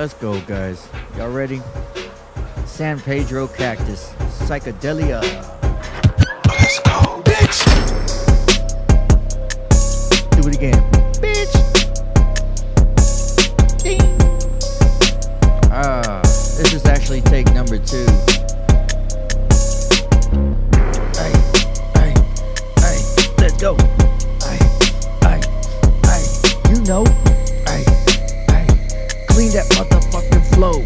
Let's go, guys. Y'all ready? San Pedro Cactus, Psychedelia. Let's go, bitch. Do it again. Bitch. Ding. Ah, this is actually take number two. Hey, hey, hey, let's go. Hey, hey, hey, you know. Hey, that motherfucking flow.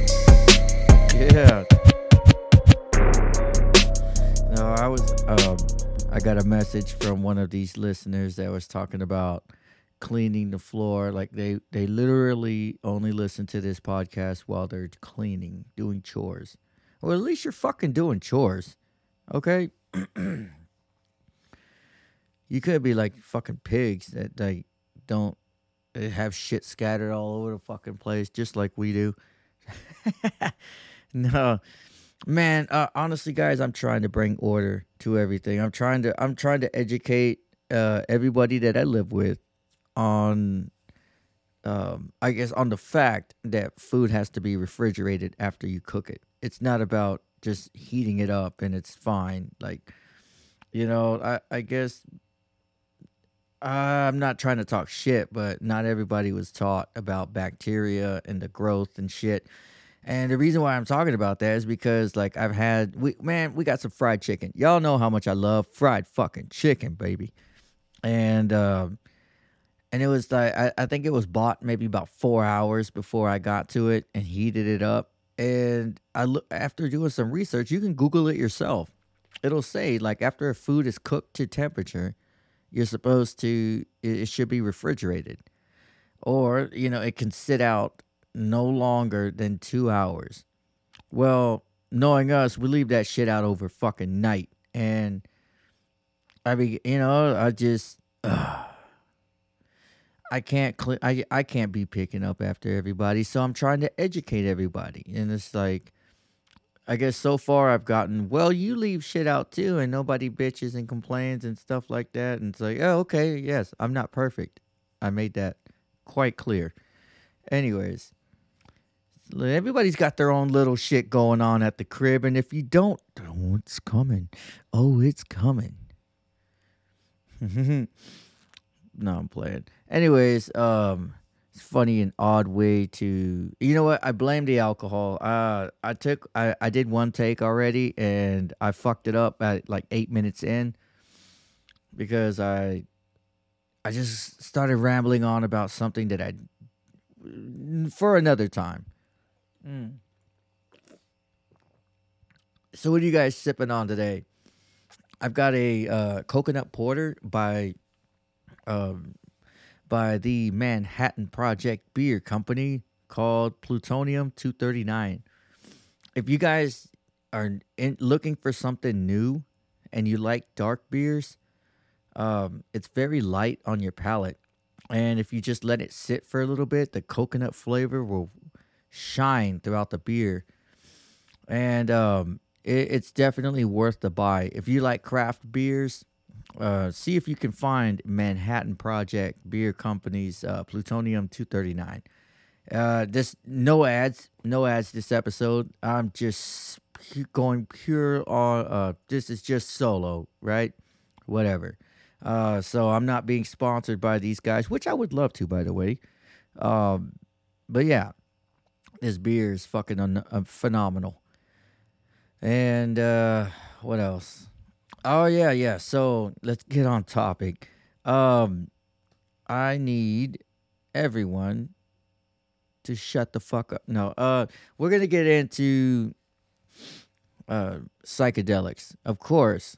Yeah. No, I was um I got a message from one of these listeners that was talking about cleaning the floor like they they literally only listen to this podcast while they're cleaning, doing chores. Well, at least you're fucking doing chores. Okay? you could be like fucking pigs that like don't have shit scattered all over the fucking place just like we do. no. Man uh, honestly guys i'm trying to bring order to everything. I'm trying to i'm trying to educate uh, everybody that i live with on um, i guess on the fact that food has to be refrigerated after you cook it. It's not about just heating it up and it's fine. Like you know i, I guess i'm not trying to talk shit but not everybody was taught about bacteria and the growth and shit and the reason why I'm talking about that is because like I've had we man, we got some fried chicken. Y'all know how much I love fried fucking chicken, baby. And um and it was like I, I think it was bought maybe about four hours before I got to it and heated it up. And I look after doing some research, you can Google it yourself. It'll say like after a food is cooked to temperature, you're supposed to it, should be refrigerated. Or, you know, it can sit out no longer than two hours. Well, knowing us, we leave that shit out over fucking night. And I mean, you know, I just uh, I can't cl- I I can't be picking up after everybody, so I'm trying to educate everybody. And it's like I guess so far I've gotten, well, you leave shit out too and nobody bitches and complains and stuff like that. And it's like, oh, okay, yes, I'm not perfect. I made that quite clear. Anyways, everybody's got their own little shit going on at the crib, and if you don't, oh, it's coming. Oh, it's coming. no, I'm playing. Anyways, um, funny and odd way to. You know what? I blame the alcohol. Uh, I took, I, I did one take already, and I fucked it up at like eight minutes in because I, I just started rambling on about something that I, for another time. Mm. So, what are you guys sipping on today? I've got a uh, coconut porter by, um, by the Manhattan Project Beer Company called Plutonium Two Thirty Nine. If you guys are in, looking for something new, and you like dark beers, um, it's very light on your palate, and if you just let it sit for a little bit, the coconut flavor will shine throughout the beer. And um, it, it's definitely worth the buy. If you like craft beers, uh, see if you can find Manhattan Project Beer Company's uh, Plutonium 239. Uh, this no ads, no ads this episode. I'm just going pure on. Uh, this is just solo, right? Whatever. Uh, so I'm not being sponsored by these guys, which I would love to, by the way. Um, but yeah, this beer is fucking un- uh, phenomenal. And uh, what else? Oh yeah, yeah. So let's get on topic. Um, I need everyone to shut the fuck up. No, uh, we're gonna get into uh psychedelics, of course,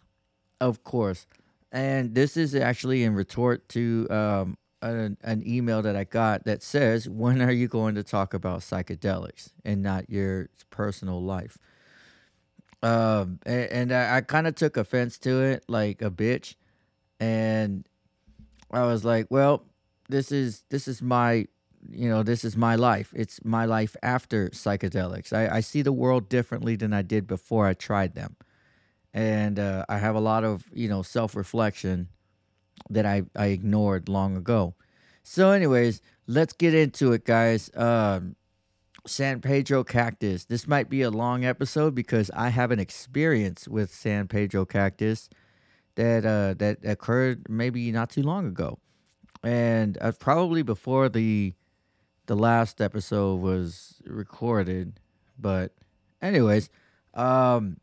of course. And this is actually in retort to um an, an email that I got that says, "When are you going to talk about psychedelics and not your personal life?" Um, and, and I, I kind of took offense to it, like a bitch, and I was like, "Well, this is this is my, you know, this is my life. It's my life after psychedelics. I, I see the world differently than I did before I tried them, and uh, I have a lot of you know self reflection." that I, I ignored long ago. So, anyways, let's get into it, guys. Um, San Pedro cactus. This might be a long episode because I have an experience with San Pedro cactus that uh, that occurred maybe not too long ago, and uh, probably before the the last episode was recorded. But, anyways, um,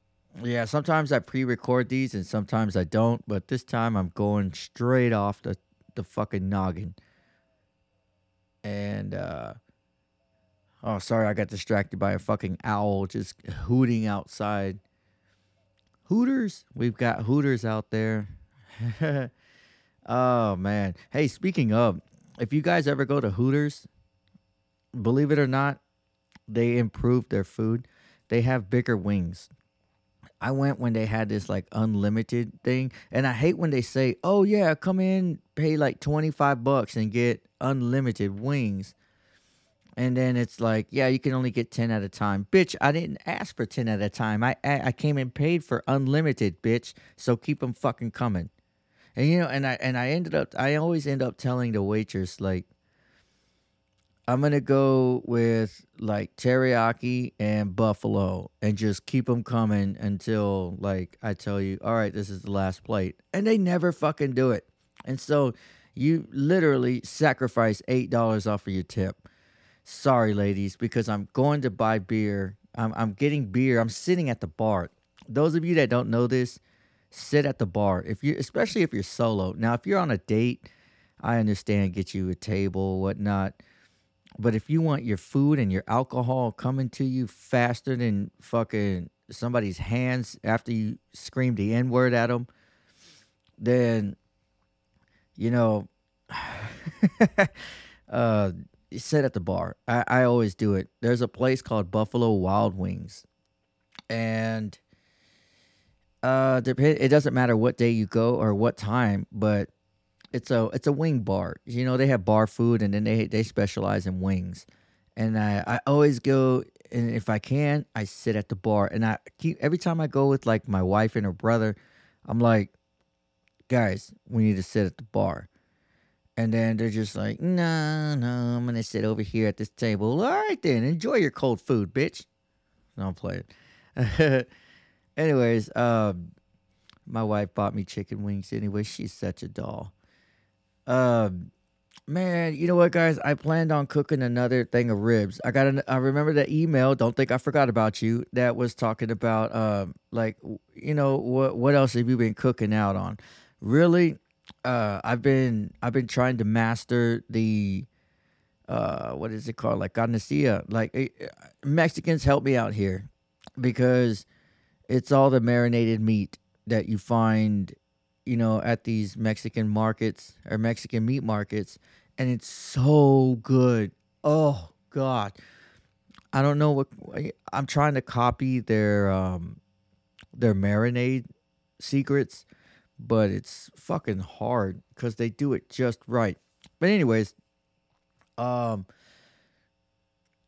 yeah, sometimes I pre-record these and sometimes I don't. But this time I'm going straight off the the fucking noggin. And uh Oh, sorry, I got distracted by a fucking owl just hooting outside. Hooters? We've got Hooters out there. oh, man. Hey, speaking of, if you guys ever go to Hooters, believe it or not, they improved their food. They have bigger wings. I went when they had this like unlimited thing, and I hate when they say, "Oh yeah, come in, pay like 25 bucks and get unlimited wings." And then it's like, yeah, you can only get ten at a time, bitch. I didn't ask for ten at a time. I I came and paid for unlimited, bitch. So keep them fucking coming. And you know, and I and I ended up, I always end up telling the waitress like, I'm gonna go with like teriyaki and buffalo, and just keep them coming until like I tell you, all right, this is the last plate, and they never fucking do it. And so you literally sacrifice eight dollars off of your tip sorry, ladies, because I'm going to buy beer. I'm, I'm getting beer. I'm sitting at the bar. Those of you that don't know this, sit at the bar. If you, especially if you're solo. Now, if you're on a date, I understand. Get you a table, whatnot. But if you want your food and your alcohol coming to you faster than fucking somebody's hands after you scream the N word at them, then you know, uh, sit at the bar. I, I always do it. There's a place called Buffalo Wild Wings, and uh, it doesn't matter what day you go or what time, but it's a it's a wing bar. You know, they have bar food, and then they they specialize in wings. And I I always go, and if I can, I sit at the bar, and I keep every time I go with like my wife and her brother, I'm like, guys, we need to sit at the bar and then they're just like, no, no, I'm gonna sit over here at this table. All right then, enjoy your cold food, bitch. No, I'm playing. Anyways, um, my wife bought me chicken wings anyway. She's such a doll. Um, man, you know what, guys? I planned on cooking another thing of ribs. I got an. I remember that email. Don't think I forgot about you. That was talking about um, like you know what? What else have you been cooking out on? Really, uh, I've been I've been trying to master the uh, what is it called? Like carnicia like eh, eh, Mexicans help me out here because it's all the marinated meat that you find you know at these Mexican markets or Mexican meat markets and it's so good. Oh god. I don't know what I'm trying to copy their um their marinade secrets but it's fucking hard because they do it just right. But anyways, um,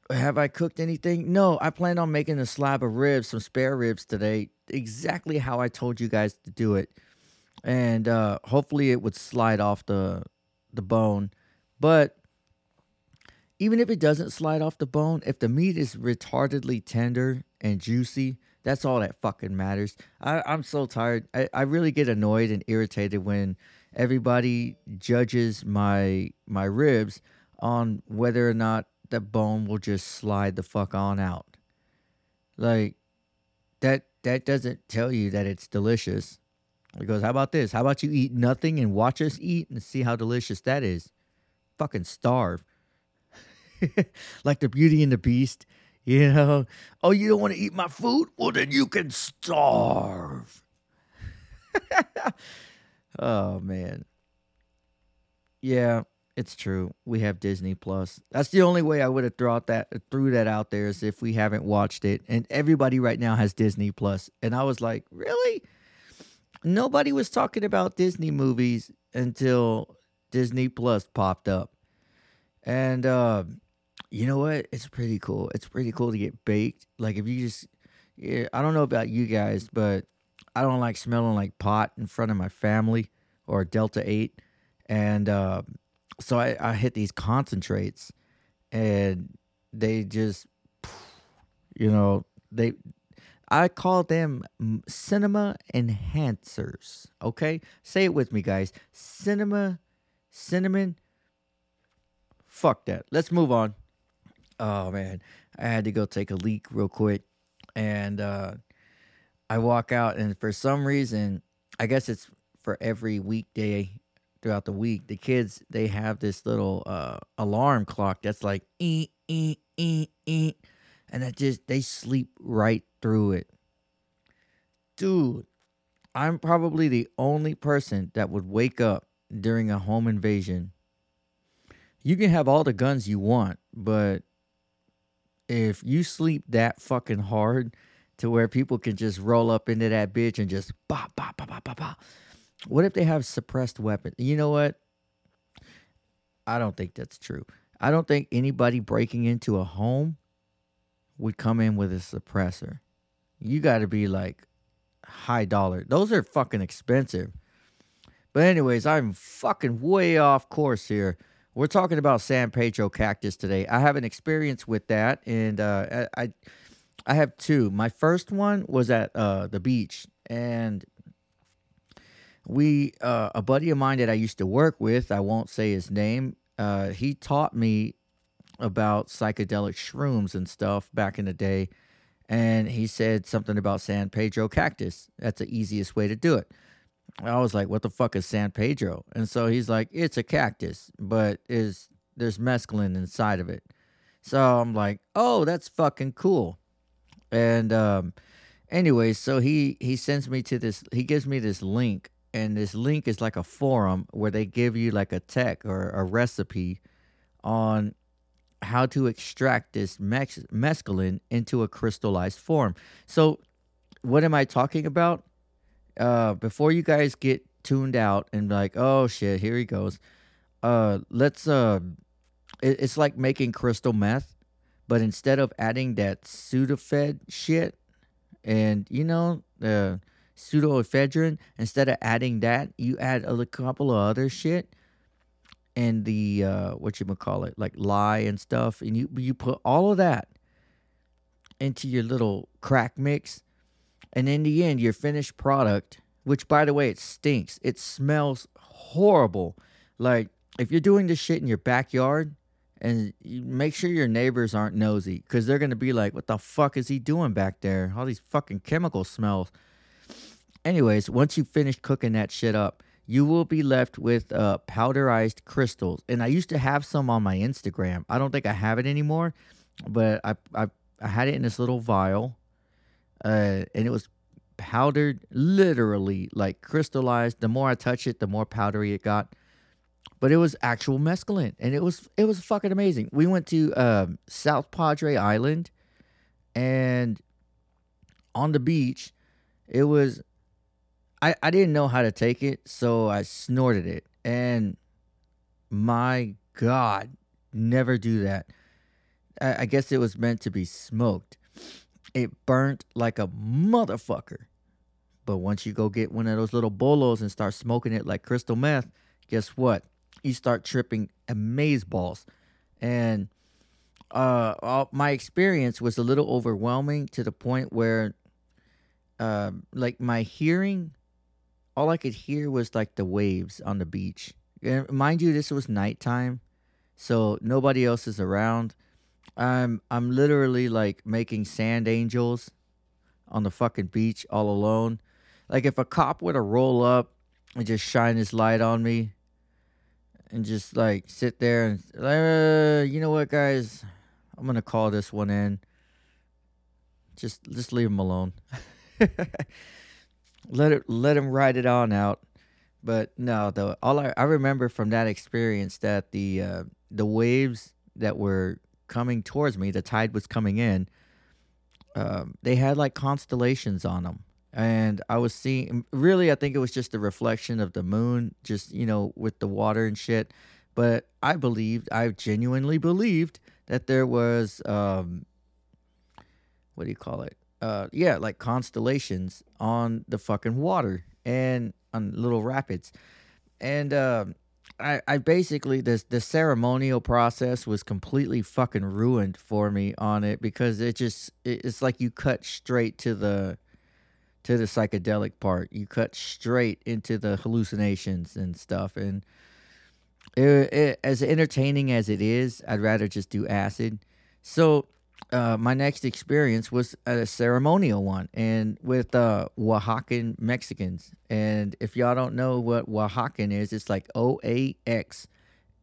have I cooked anything? No, I plan on making a slab of ribs, some spare ribs today, exactly how I told you guys to do it, and uh, hopefully it would slide off the the bone. But even if it doesn't slide off the bone, if the meat is retardedly tender and juicy, that's all that fucking matters. I, I'm so tired. I, I really get annoyed and irritated when everybody judges my my ribs on whether or not the bone will just slide the fuck on out. Like that that doesn't tell you that it's delicious. It goes, how about this? How about you eat nothing and watch us eat and see how delicious that is? Fucking starve. like the Beauty and the Beast. You know, oh, you don't want to eat my food? Well, then you can starve. oh, man. Yeah, it's true. We have Disney Plus. That's the only way I would have thrown that threw that out there is if we haven't watched it. And everybody right now has Disney Plus. And I was like, really? Nobody was talking about Disney movies until Disney Plus popped up. And uh, you know what? It's pretty cool. It's pretty cool to get baked. Like if you just, yeah, I don't know about you guys, but I don't like smelling like pot in front of my family or Delta Eight, and uh, so I, I hit these concentrates, and they just You know, they I call them cinema enhancers. Okay? Say it with me, guys. Cinema cinnamon. Fuck that. Let's move on. Oh man, I had to go take a leak real quick and uh I walk out and for some reason, I guess it's for every weekday throughout the week, the kids they have this little uh alarm clock that's like ee ee ee ee and that just they sleep right through it. Dude, I'm probably the only person that would wake up during a home invasion. You can have all the guns you want, but if you sleep that fucking hard to where people can just roll up into that bitch and just bah bah bah bah bah bah. What if they have suppressed weapons? You know what? I don't think that's true. I don't think anybody breaking into a home would come in with a suppressor. You got to be like high dollar. Those are fucking expensive. But anyways, I'm fucking way off course here. We're talking about San Pedro cactus today. I have an experience with that, and uh, I, I have two. My first one was at uh, the beach, and we uh, a buddy of mine that I used to work with. I won't say his name. Uh, he taught me about psychedelic shrooms and stuff back in the day, and he said something about San Pedro cactus. That's the easiest way to do it. I was like, "What the fuck is San Pedro?" And so he's like, "It's a cactus, but is there's mescaline inside of it." So I'm like, "Oh, that's fucking cool." And um, anyway, so he he sends me to this. He gives me this link, and this link is like a forum where they give you like a tech or a recipe on how to extract this mex- mescaline into a crystallized form. So, what am I talking about? Uh, before you guys get tuned out and like, oh shit, here he goes. Uh, let's uh, it, it's like making crystal meth, but instead of adding that Sudafed shit, and you know the pseudoephedrine, instead of adding that, you add a couple of other shit and the uh what you call it like lye and stuff and you you put all of that into your little crack mix and in the end your finished product which by the way it stinks. It smells horrible. Like if you're doing this shit in your backyard and make sure your neighbors aren't nosy because they're gonna be like what the fuck is he doing back there? All these fucking chemical smells. Anyways once you finish cooking that shit up you will be left with uh, powderized crystals. And I used to have some on my Instagram. I don't think I have it anymore, but I I, I had it in this little vial, uh, and it was powdered, literally like crystallized. The more I touch it, the more powdery it got. But it was actual mescaline, and it was it was fucking amazing. We went to um, South Padre Island, and on the beach, it was I, I didn't know how to take it, so I snorted it. And my God, never do that. I, I guess it was meant to be smoked. It burnt like a motherfucker. But once you go get one of those little bolos and start smoking it like crystal meth, guess what? You start tripping amaze balls. And uh, all, my experience was a little overwhelming to the point where, um, like, my hearing all I could hear was like the waves on the beach. And mind you, this was nighttime, so nobody else is around. I'm I'm literally like making sand angels on the fucking beach all alone. Like if a cop were to roll up and just shine his light on me and just like sit there and uh, you know what guys, I'm gonna call this one in. Just just leave him alone. let it let him ride it on out. But no, though all I, I remember from that experience that the uh, the waves that were coming towards me, the tide was coming in. Um, they had like constellations on them, and I was seeing. Really, I think it was just the reflection of the moon, just you know, with the water and shit. But I believed, I genuinely believed that there was, um, what do you call it? uh yeah like constellations on the fucking water and on little rapids and um I, I basically this the ceremonial process was completely fucking ruined for me on it because it just it, it's like you cut straight to the to the psychedelic part. You cut straight into the hallucinations and stuff. And it, it, as entertaining as it is, I'd rather just do acid. So uh, my next experience was a ceremonial one, and with uh, Oaxacan Mexicans. And if y'all don't know what Oaxacan is, it's like O A X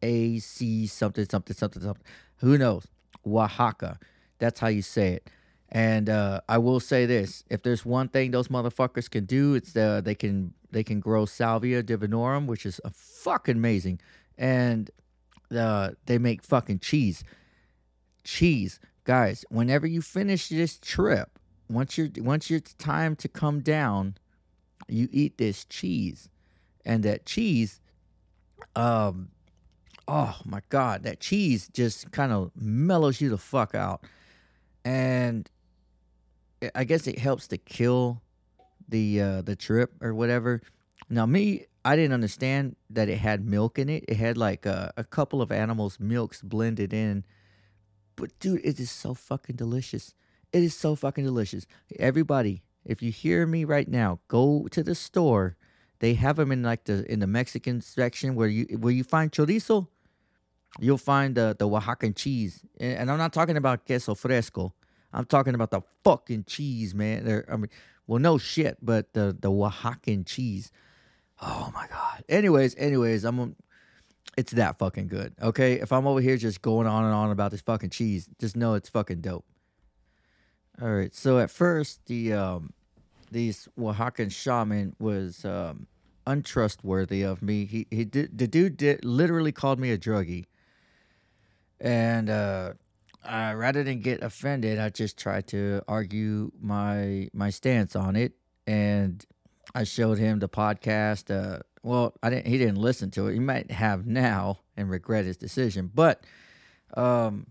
A C something something something something. Who knows? Oaxaca. That's how you say it. And uh, I will say this: if there's one thing those motherfuckers can do, it's the they can they can grow salvia divinorum, which is fucking amazing, and uh, they make fucking cheese. Cheese, guys. Whenever you finish this trip, once you're once it's time to come down, you eat this cheese, and that cheese, um, oh my god, that cheese just kind of mellows you the fuck out, and I guess it helps to kill the uh, the trip or whatever. Now me, I didn't understand that it had milk in it. It had like a, a couple of animals' milks blended in. But dude, it is so fucking delicious. It is so fucking delicious. Everybody, if you hear me right now, go to the store. They have them in like the in the Mexican section where you where you find chorizo. You'll find the the Oaxacan cheese, and, and I'm not talking about queso fresco. I'm talking about the fucking cheese, man. They're, I mean, well, no shit, but the the Oaxacan cheese. Oh my god. Anyways, anyways, I'm. It's that fucking good. Okay, if I'm over here just going on and on about this fucking cheese, just know it's fucking dope. All right. So at first, the um, these Oaxacan shaman was um untrustworthy of me. He he did the dude did literally called me a druggie, and uh uh, rather than get offended, I just tried to argue my my stance on it, and I showed him the podcast. Uh, well, I didn't. He didn't listen to it. He might have now and regret his decision, but um,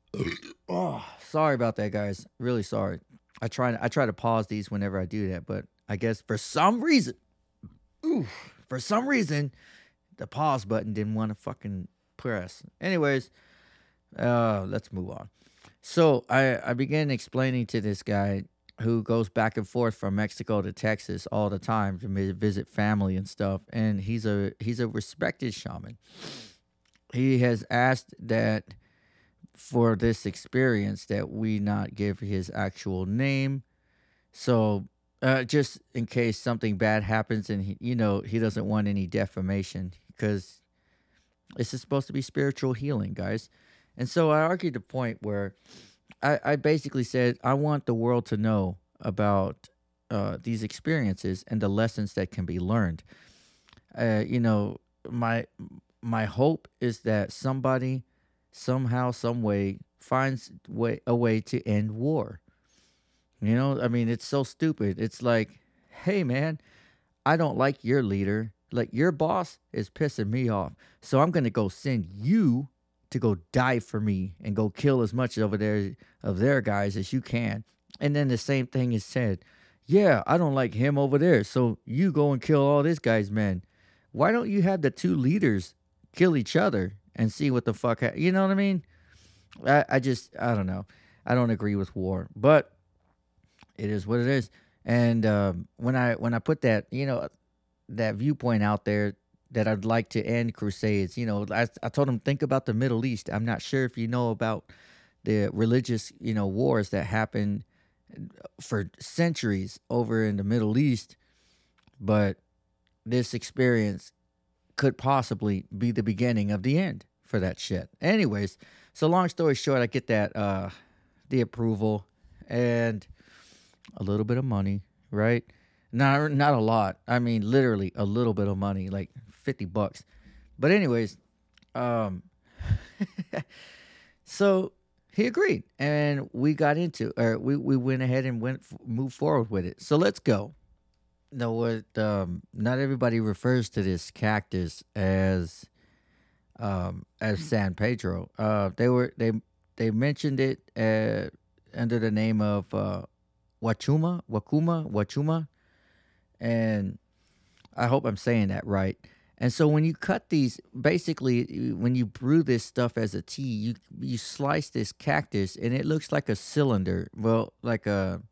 oh, sorry about that, guys. Really sorry. I try. I try to pause these whenever I do that, but I guess for some reason, ooh, for some reason, the pause button didn't want to fucking press. Anyways. Uh, let's move on. So I, I began explaining to this guy who goes back and forth from Mexico to Texas all the time to visit family and stuff, and he's a he's a respected shaman. He has asked that for this experience that we not give his actual name, so uh, just in case something bad happens, and he, you know he doesn't want any defamation because this is supposed to be spiritual healing, guys. And so I argued the point where I, I basically said I want the world to know about uh, these experiences and the lessons that can be learned. Uh, you know, my my hope is that somebody somehow, some way finds way a way to end war. You know, I mean, it's so stupid. It's like, hey, man, I don't like your leader. Like your boss is pissing me off, so I'm gonna go send you to go die for me and go kill as much over there of their guys as you can. And then the same thing is said. Yeah, I don't like him over there, so you go and kill all this guy's men. Why don't you have the two leaders kill each other and see what the fuck? Ha- you know what I mean? I, I just I don't know. I don't agree with war, but it is what it is. And um, when I when I put that you know that viewpoint out there that I'd like to end crusades. You know, I, I told him think about the Middle East. I'm not sure if you know about the religious, you know, wars that happened for centuries over in the Middle East, but this experience could possibly be the beginning of the end for that shit. Anyways, so long story short, I get that uh the approval and a little bit of money, right? Not not a lot. I mean, literally a little bit of money, like 50 bucks. But anyways, um so he agreed and we got into or we, we went ahead and went moved forward with it. So let's go. Now what um not everybody refers to this cactus as um as San Pedro. Uh they were they they mentioned it uh under the name of uh Huachuma, Wakuma, Huachuma and I hope I'm saying that right And so when you cut these, basically, when you brew this stuff as a tea, you you slice this cactus, and it looks like a cylinder. Well, like a,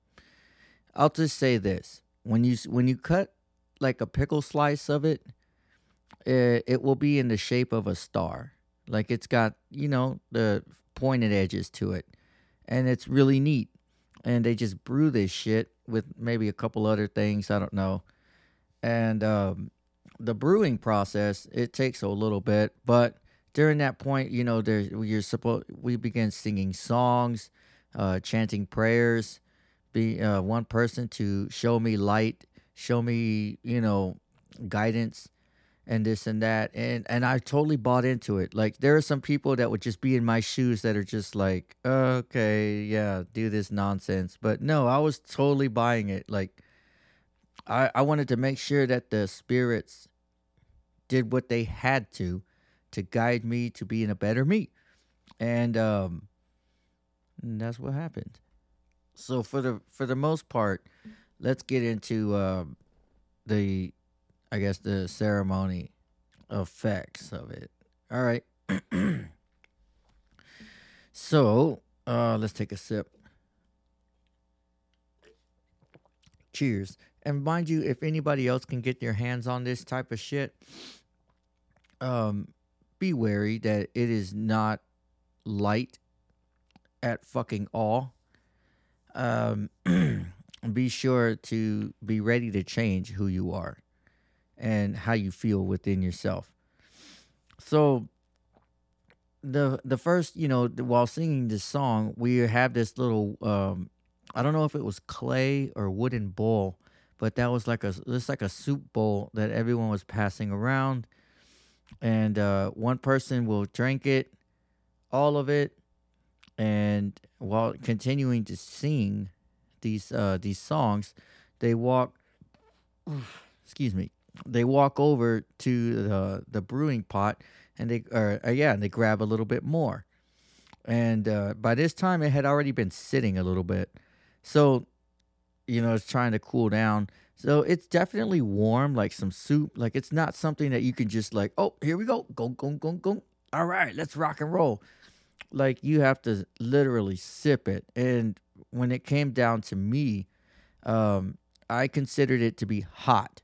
I'll just say this: when you when you cut like a pickle slice of it, it, it will be in the shape of a star. Like it's got you know the pointed edges to it, and it's really neat. And they just brew this shit with maybe a couple other things I don't know, and um, the brewing process it takes a little bit but during that point you know there you're supposed we begin singing songs uh chanting prayers be uh, one person to show me light show me you know guidance and this and that and and i totally bought into it. Like there are some people that would just be in my shoes that are just like okay yeah do this nonsense but no i was totally buying it. Like I, I wanted to make sure that the spirits did what they had to to guide me to being a better me. And um and that's what happened. So for the for the most part, let's get into um the I guess the ceremony effects of it. All right. so, uh let's take a sip. Cheers. And mind you, if anybody else can get their hands on this type of shit, um, be wary that it is not light at fucking all. Um, be sure to be ready to change who you are and how you feel within yourself. So the the first, you know, while singing this song, we have this little um I don't know if it was clay or wooden bowl, but that was like a it's like a soup bowl that everyone was passing around and uh, one person will drink it, all of it, and while continuing to sing these uh, these songs, they walk. Excuse me. They walk over to the the brewing pot, and they or uh, yeah, and they grab a little bit more. And uh, by this time, it had already been sitting a little bit, so you know it's trying to cool down. So it's definitely warm, like some soup. Like it's not something that you can just like, oh, here we go, go, go, go, go. All right, let's rock and roll. Like you have to literally sip it. And when it came down to me, um, I considered it to be hot.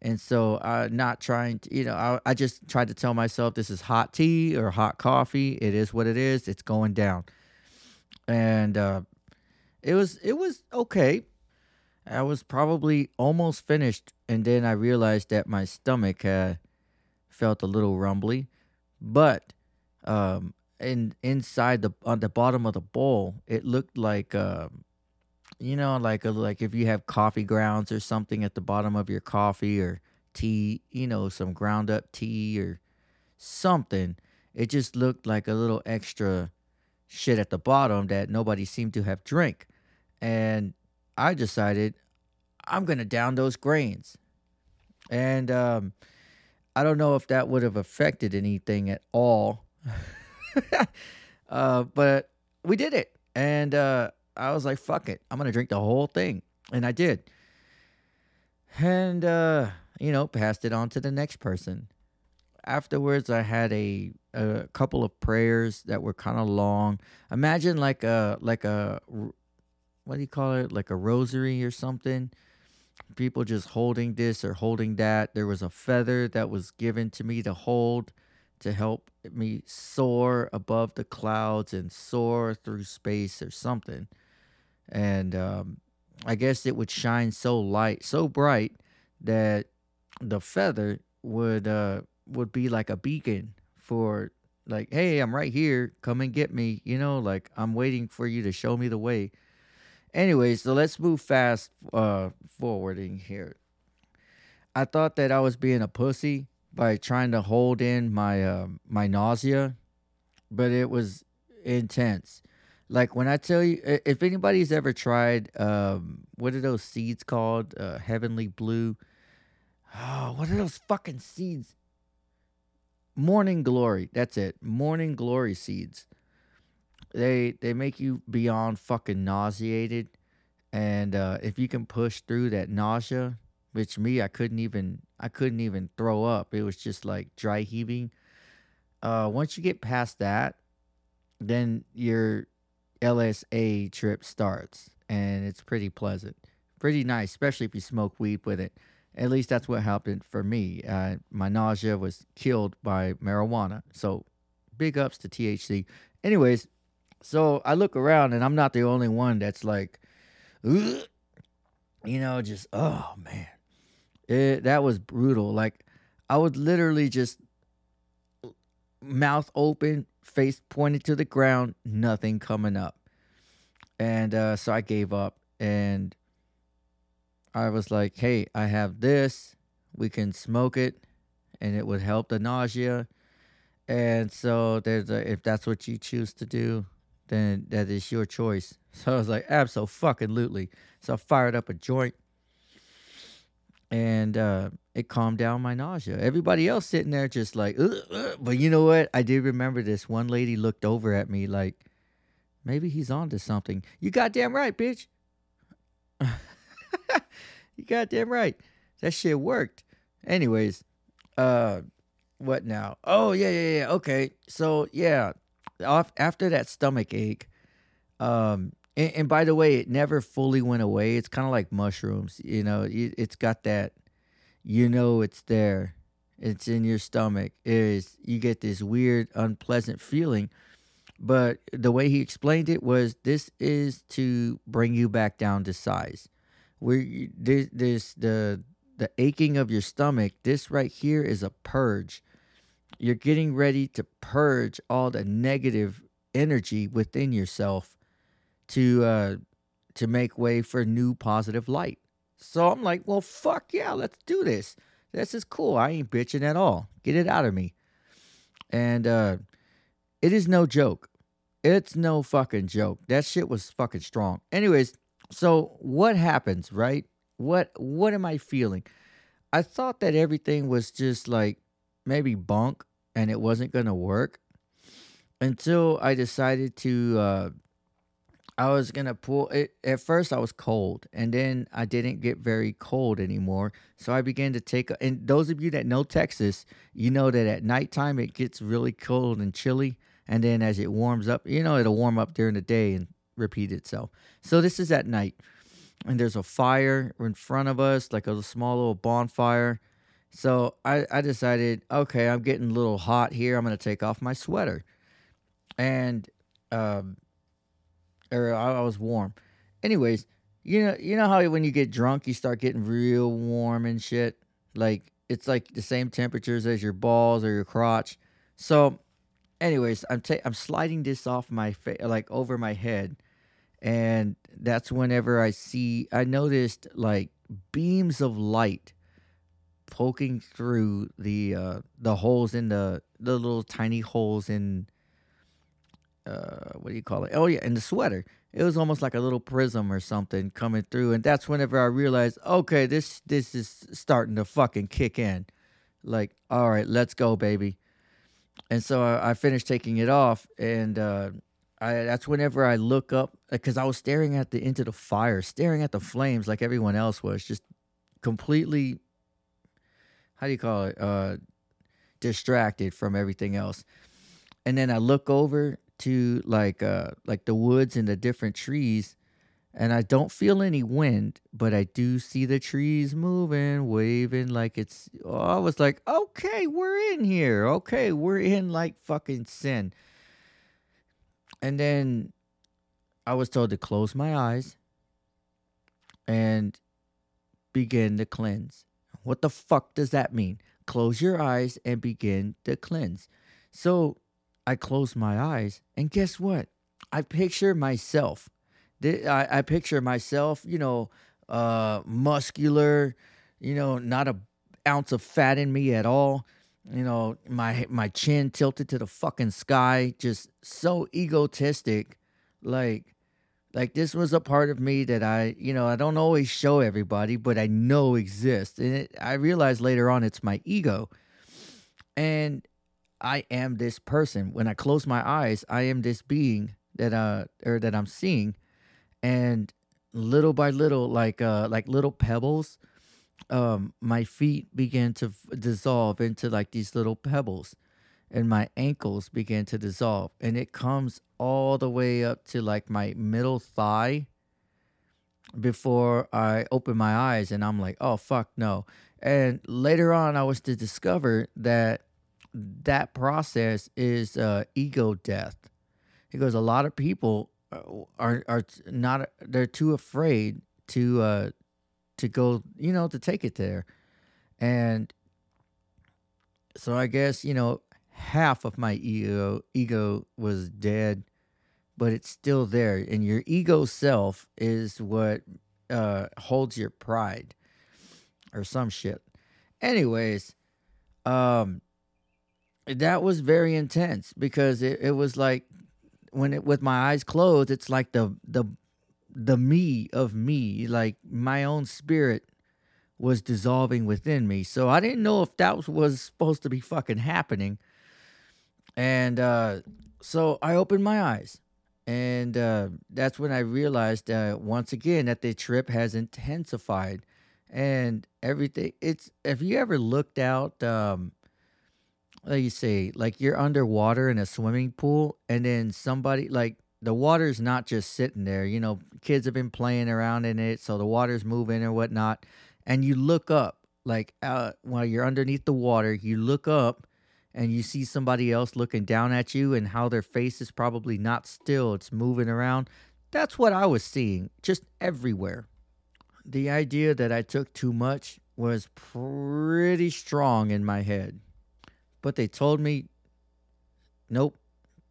And so uh not trying to, you know, I, I just tried to tell myself this is hot tea or hot coffee. It is what it is. It's going down. And uh it was it was okay I was probably almost finished, and then I realized that my stomach had felt a little rumbly. But um, in inside the on the bottom of the bowl, it looked like um, you know, like a, like if you have coffee grounds or something at the bottom of your coffee or tea, you know, some ground up tea or something. It just looked like a little extra shit at the bottom that nobody seemed to have drank. And I decided I'm gonna down those grains, and um, I don't know if that would have affected anything at all, uh, but we did it, and uh, I was like, "Fuck it, I'm gonna drink the whole thing," and I did, and uh, you know, passed it on to the next person. Afterwards, I had a a couple of prayers that were kind of long. Imagine like a like a what do you call it? Like a rosary or something. People just holding this or holding that. There was a feather that was given to me to hold to help me soar above the clouds and soar through space or something. And um, I guess it would shine so light, so bright that the feather would uh, would be like a beacon for like, hey, I'm right here. Come and get me. You know, like I'm waiting for you to show me the way. Anyway, so let's move fast uh forwarding here. I thought that I was being a pussy by trying to hold in my uh, my nausea, but it was intense. Like when I tell you, if anybody's ever tried, um, what are those seeds called? Uh, heavenly blue. Oh, what are those fucking seeds? Morning glory. That's it. Morning glory seeds they they make you beyond fucking nauseated and uh, if you can push through that nausea which me I couldn't even I couldn't even throw up. It was just like dry heaving. Uh, once you get past that, then your LSA trip starts, and it's pretty pleasant, pretty nice, especially if you smoke weed with it. At least that's what happened for me. Uh, my nausea was killed by marijuana. So, big ups to THC. Anyways, so I look around, and I'm not the only one that's like, you know, just oh man, it, that was brutal. Like I was literally just mouth open, face pointed to the ground, nothing coming up. And uh, so I gave up and I was like, hey, I have this. We can smoke it and it would help the nausea. And so there's a, if that's what you choose to do, then that is your choice. So I was like, absolutely. So I fired up a joint and uh, it calmed down my nausea. Everybody else sitting there just like, "Ugh, ugh." but you know what? I did remember this. One lady looked over at me like, maybe he's on to something. You goddamn right, bitch. you goddamn right. That shit worked. Anyways, uh, what now? Oh yeah, yeah, yeah. Okay, so yeah, off after that stomach ache, um, and, and by the way, it never fully went away. It's kind of like mushrooms, you know. It, it's got that, you know, it's there. It's in your stomach. Is you get this weird, unpleasant feeling. But the way he explained it was, this is to bring you back down to size. Where this, this the the aching of your stomach. This right here is a purge. You're getting ready to purge all the negative energy within yourself to uh to make way for new positive light. So I'm like, well, fuck yeah, let's do this. This is cool. I ain't bitching at all. Get it out of me. And uh it is no joke. It's no fucking joke. That shit was fucking strong. Anyways, so what happens, right? What what am I feeling? I thought that everything was just like maybe bunk and it wasn't gonna work until I decided to uh I was gonna pull it at first I was cold and then I didn't get very cold anymore. So I began to take and those of you that know Texas, you know that at nighttime it gets really cold and chilly. And then as it warms up, you know, it'll warm up during the day and repeat itself. So this is at night. And there's a fire in front of us, like a small little bonfire. So I, I decided, okay, I'm getting a little hot here. I'm gonna take off my sweater. And um or I, I was warm. Anyways, you know, you know how when you get drunk, you start getting real warm and shit. Like it's like the same temperatures as your balls or your crotch. So, anyways, I'm ta- I'm sliding this off my face, like over my head, and that's whenever I see I noticed like beams of light poking through the uh the holes in the the little tiny holes in uh what do you call it? Oh yeah in the sweater. It was almost like a little prism or something coming through and that's whenever i realized okay this this is starting to fucking kick in. Like all right let's go baby. And so i, I finished taking it off and uh I, that's whenever I look up because I was staring at the into the fire, staring at the flames like everyone else was, just completely. How do you call it? Uh, distracted from everything else, and then I look over to like uh like the woods and the different trees, and I don't feel any wind, but I do see the trees moving, waving like it's. Oh, I was like, okay, we're in here. Okay, we're in like fucking sin. And then I was told to close my eyes and begin to cleanse. What the fuck does that mean? Close your eyes and begin to cleanse. So I closed my eyes, and guess what? I picture myself. I, I picture myself, you know, uh, muscular, you know, not a ounce of fat in me at all. You know, my my chin tilted to the fucking sky, just so egotistic. Like, like this was a part of me that I, you know, I don't always show everybody, but I know exists. And it, I realized later on it's my ego. And I am this person. When I close my eyes, I am this being that uh or that I'm seeing. And little by little, like uh like little pebbles um, my feet began to f- dissolve into like these little pebbles, and my ankles began to dissolve, and it comes all the way up to like my middle thigh before I open my eyes, and I'm like, oh fuck no. And later on, I was to discover that that process is uh, ego death. Because a lot of people uh, are are not they're too afraid to uh, to go, you know, to take it there. And so I guess, you know, half of my ego ego was dead, but it's still there. And your ego self is what uh holds your pride or some shit. Anyways, um that was very intense because it, it was like when it with my eyes closed, it's like the the the me of me, like my own spirit was dissolving within me. So I didn't know if that was, was supposed to be fucking happening. And uh, so I opened my eyes. And uh, that's when I realized uh, once again that the trip has intensified and everything. It's, have you ever looked out, um, like you say, like you're underwater in a swimming pool and then somebody, like the water's not just sitting there. You know, kids have been playing around in it, so the water's moving or whatnot. And you look up, like uh, while you're underneath the water, you look up and you see somebody else looking down at you and how their face is probably not still, it's moving around. That's what I was seeing just everywhere. The idea that I took too much was pretty strong in my head. But they told me, nope,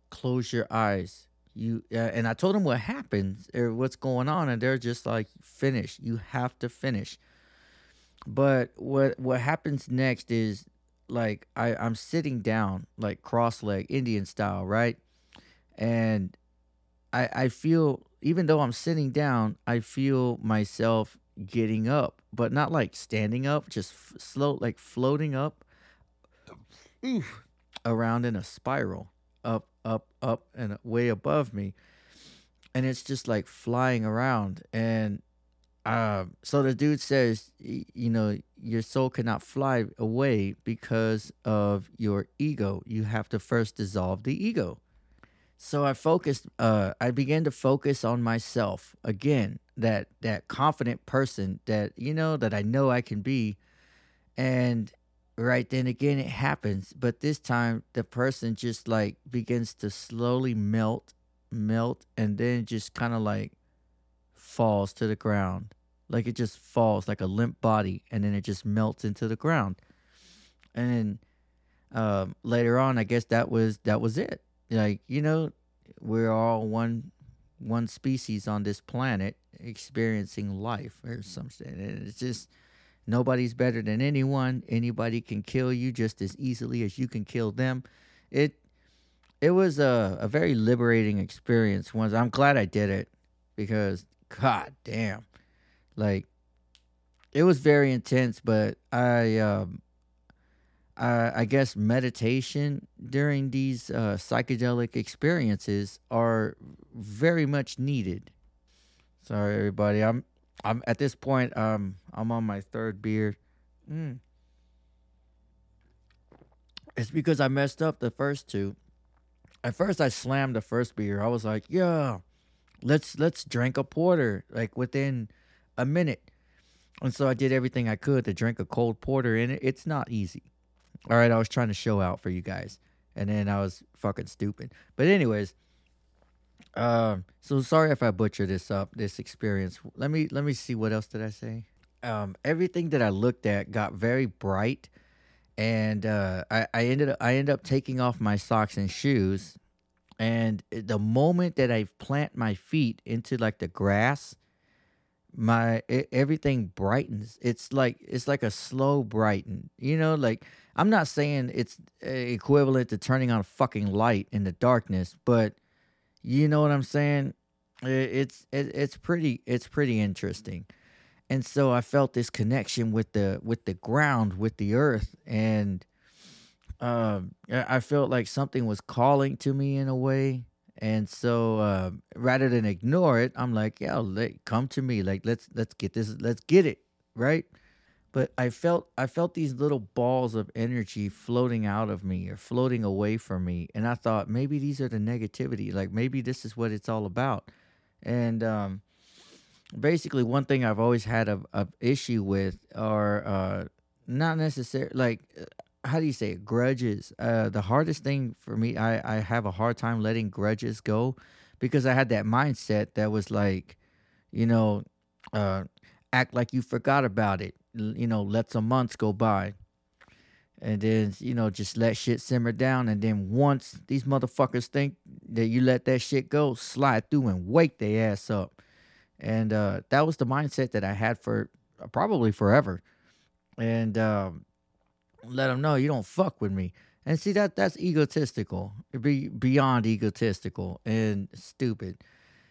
close your eyes you uh, and I told them what happens or what's going on, and they're just like, finish. You have to finish. But what what happens next is like I I'm sitting down like cross leg Indian style, right? And I I feel even though I'm sitting down, I feel myself getting up, but not like standing up, just f- slow like floating up around in a spiral up, up, up, and way above me. And it's just like flying around. And um, so the dude says, you know, your soul cannot fly away because of your ego. You have to first dissolve the ego. So I focused, uh, I began to focus on myself again, that, that confident person that, you know, that I know I can be. And right then again it happens but this time the person just like begins to slowly melt melt and then just kind of like falls to the ground like it just falls like a limp body and then it just melts into the ground and um, later on i guess that was that was it like you know we're all one one species on this planet experiencing life or something and it's just Nobody's better than anyone. Anybody can kill you just as easily as you can kill them. It it was a, a very liberating experience. Once I'm glad I did it because god damn. Like it was very intense, but I um I, I guess meditation during these uh, psychedelic experiences are very much needed. Sorry, everybody. I'm I'm at this point. Um, I'm on my third beer. Mm. It's because I messed up the first two. At first, I slammed the first beer. I was like, "Yeah, let's let's drink a porter." Like within a minute, and so I did everything I could to drink a cold porter, and it, it's not easy. All right, I was trying to show out for you guys, and then I was fucking stupid. But anyways, um, so sorry if I butcher this up, this experience. Let me let me see what else did I say. Um, everything that I looked at got very bright, and uh, I I ended up, I ended up taking off my socks and shoes, and the moment that I plant my feet into like the grass, my e- everything brightens. It's like it's like a slow brighten. You know, like I'm not saying it's uh, equivalent to turning on a fucking light in the darkness, but you know what I'm saying? I- It's it, it's pretty it's pretty interesting. And so I felt this connection with the with the ground, with the earth, and um, I felt like something was calling to me in a way. And so uh, rather than ignore it, I'm like, "Yeah, let, come to me. Like let's let's get this. Let's get it right." but I felt I felt these little balls of energy floating out of me or floating away from me, and I thought maybe these are the negativity. Like maybe this is what it's all about. And um, basically, one thing I've always had a, a issue with are uh, not necessarily like how do you say it? grudges. Uh, the hardest thing for me, I I have a hard time letting grudges go because I had that mindset that was like, you know, uh, act like you forgot about it. You know, let some months go by. And then, you know, just let shit simmer down. And then once these motherfuckers think that you let that shit go, slide through and wake their ass up. And uh, that was the mindset that I had for probably forever. And um, let them know you don't fuck with me. And see that that's egotistical. It'd be beyond egotistical and stupid.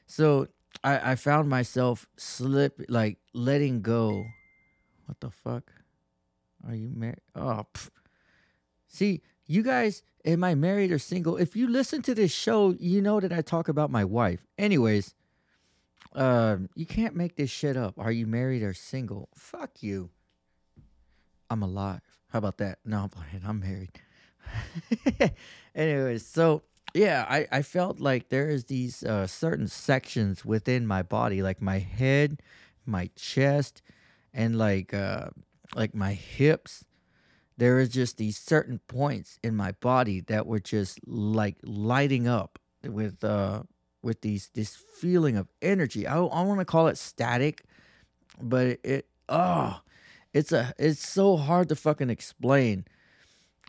So I, I found myself slip like letting go. What the fuck? Are you married? Oh, pff. see, you guys, am I married or single? If you listen to this show, you know that I talk about my wife. Anyways, um, you can't make this shit up. Are you married or single? Fuck you. I'm alive. How about that? No, I'm married. Anyways, so yeah, I, I felt like there is these uh, certain sections within my body, like my head, my chest, and like uh, like my hips. There is just these certain points in my body that were just like lighting up with uh with these this feeling of energy. I I want to call it static, but it, it oh, it's a it's so hard to fucking explain.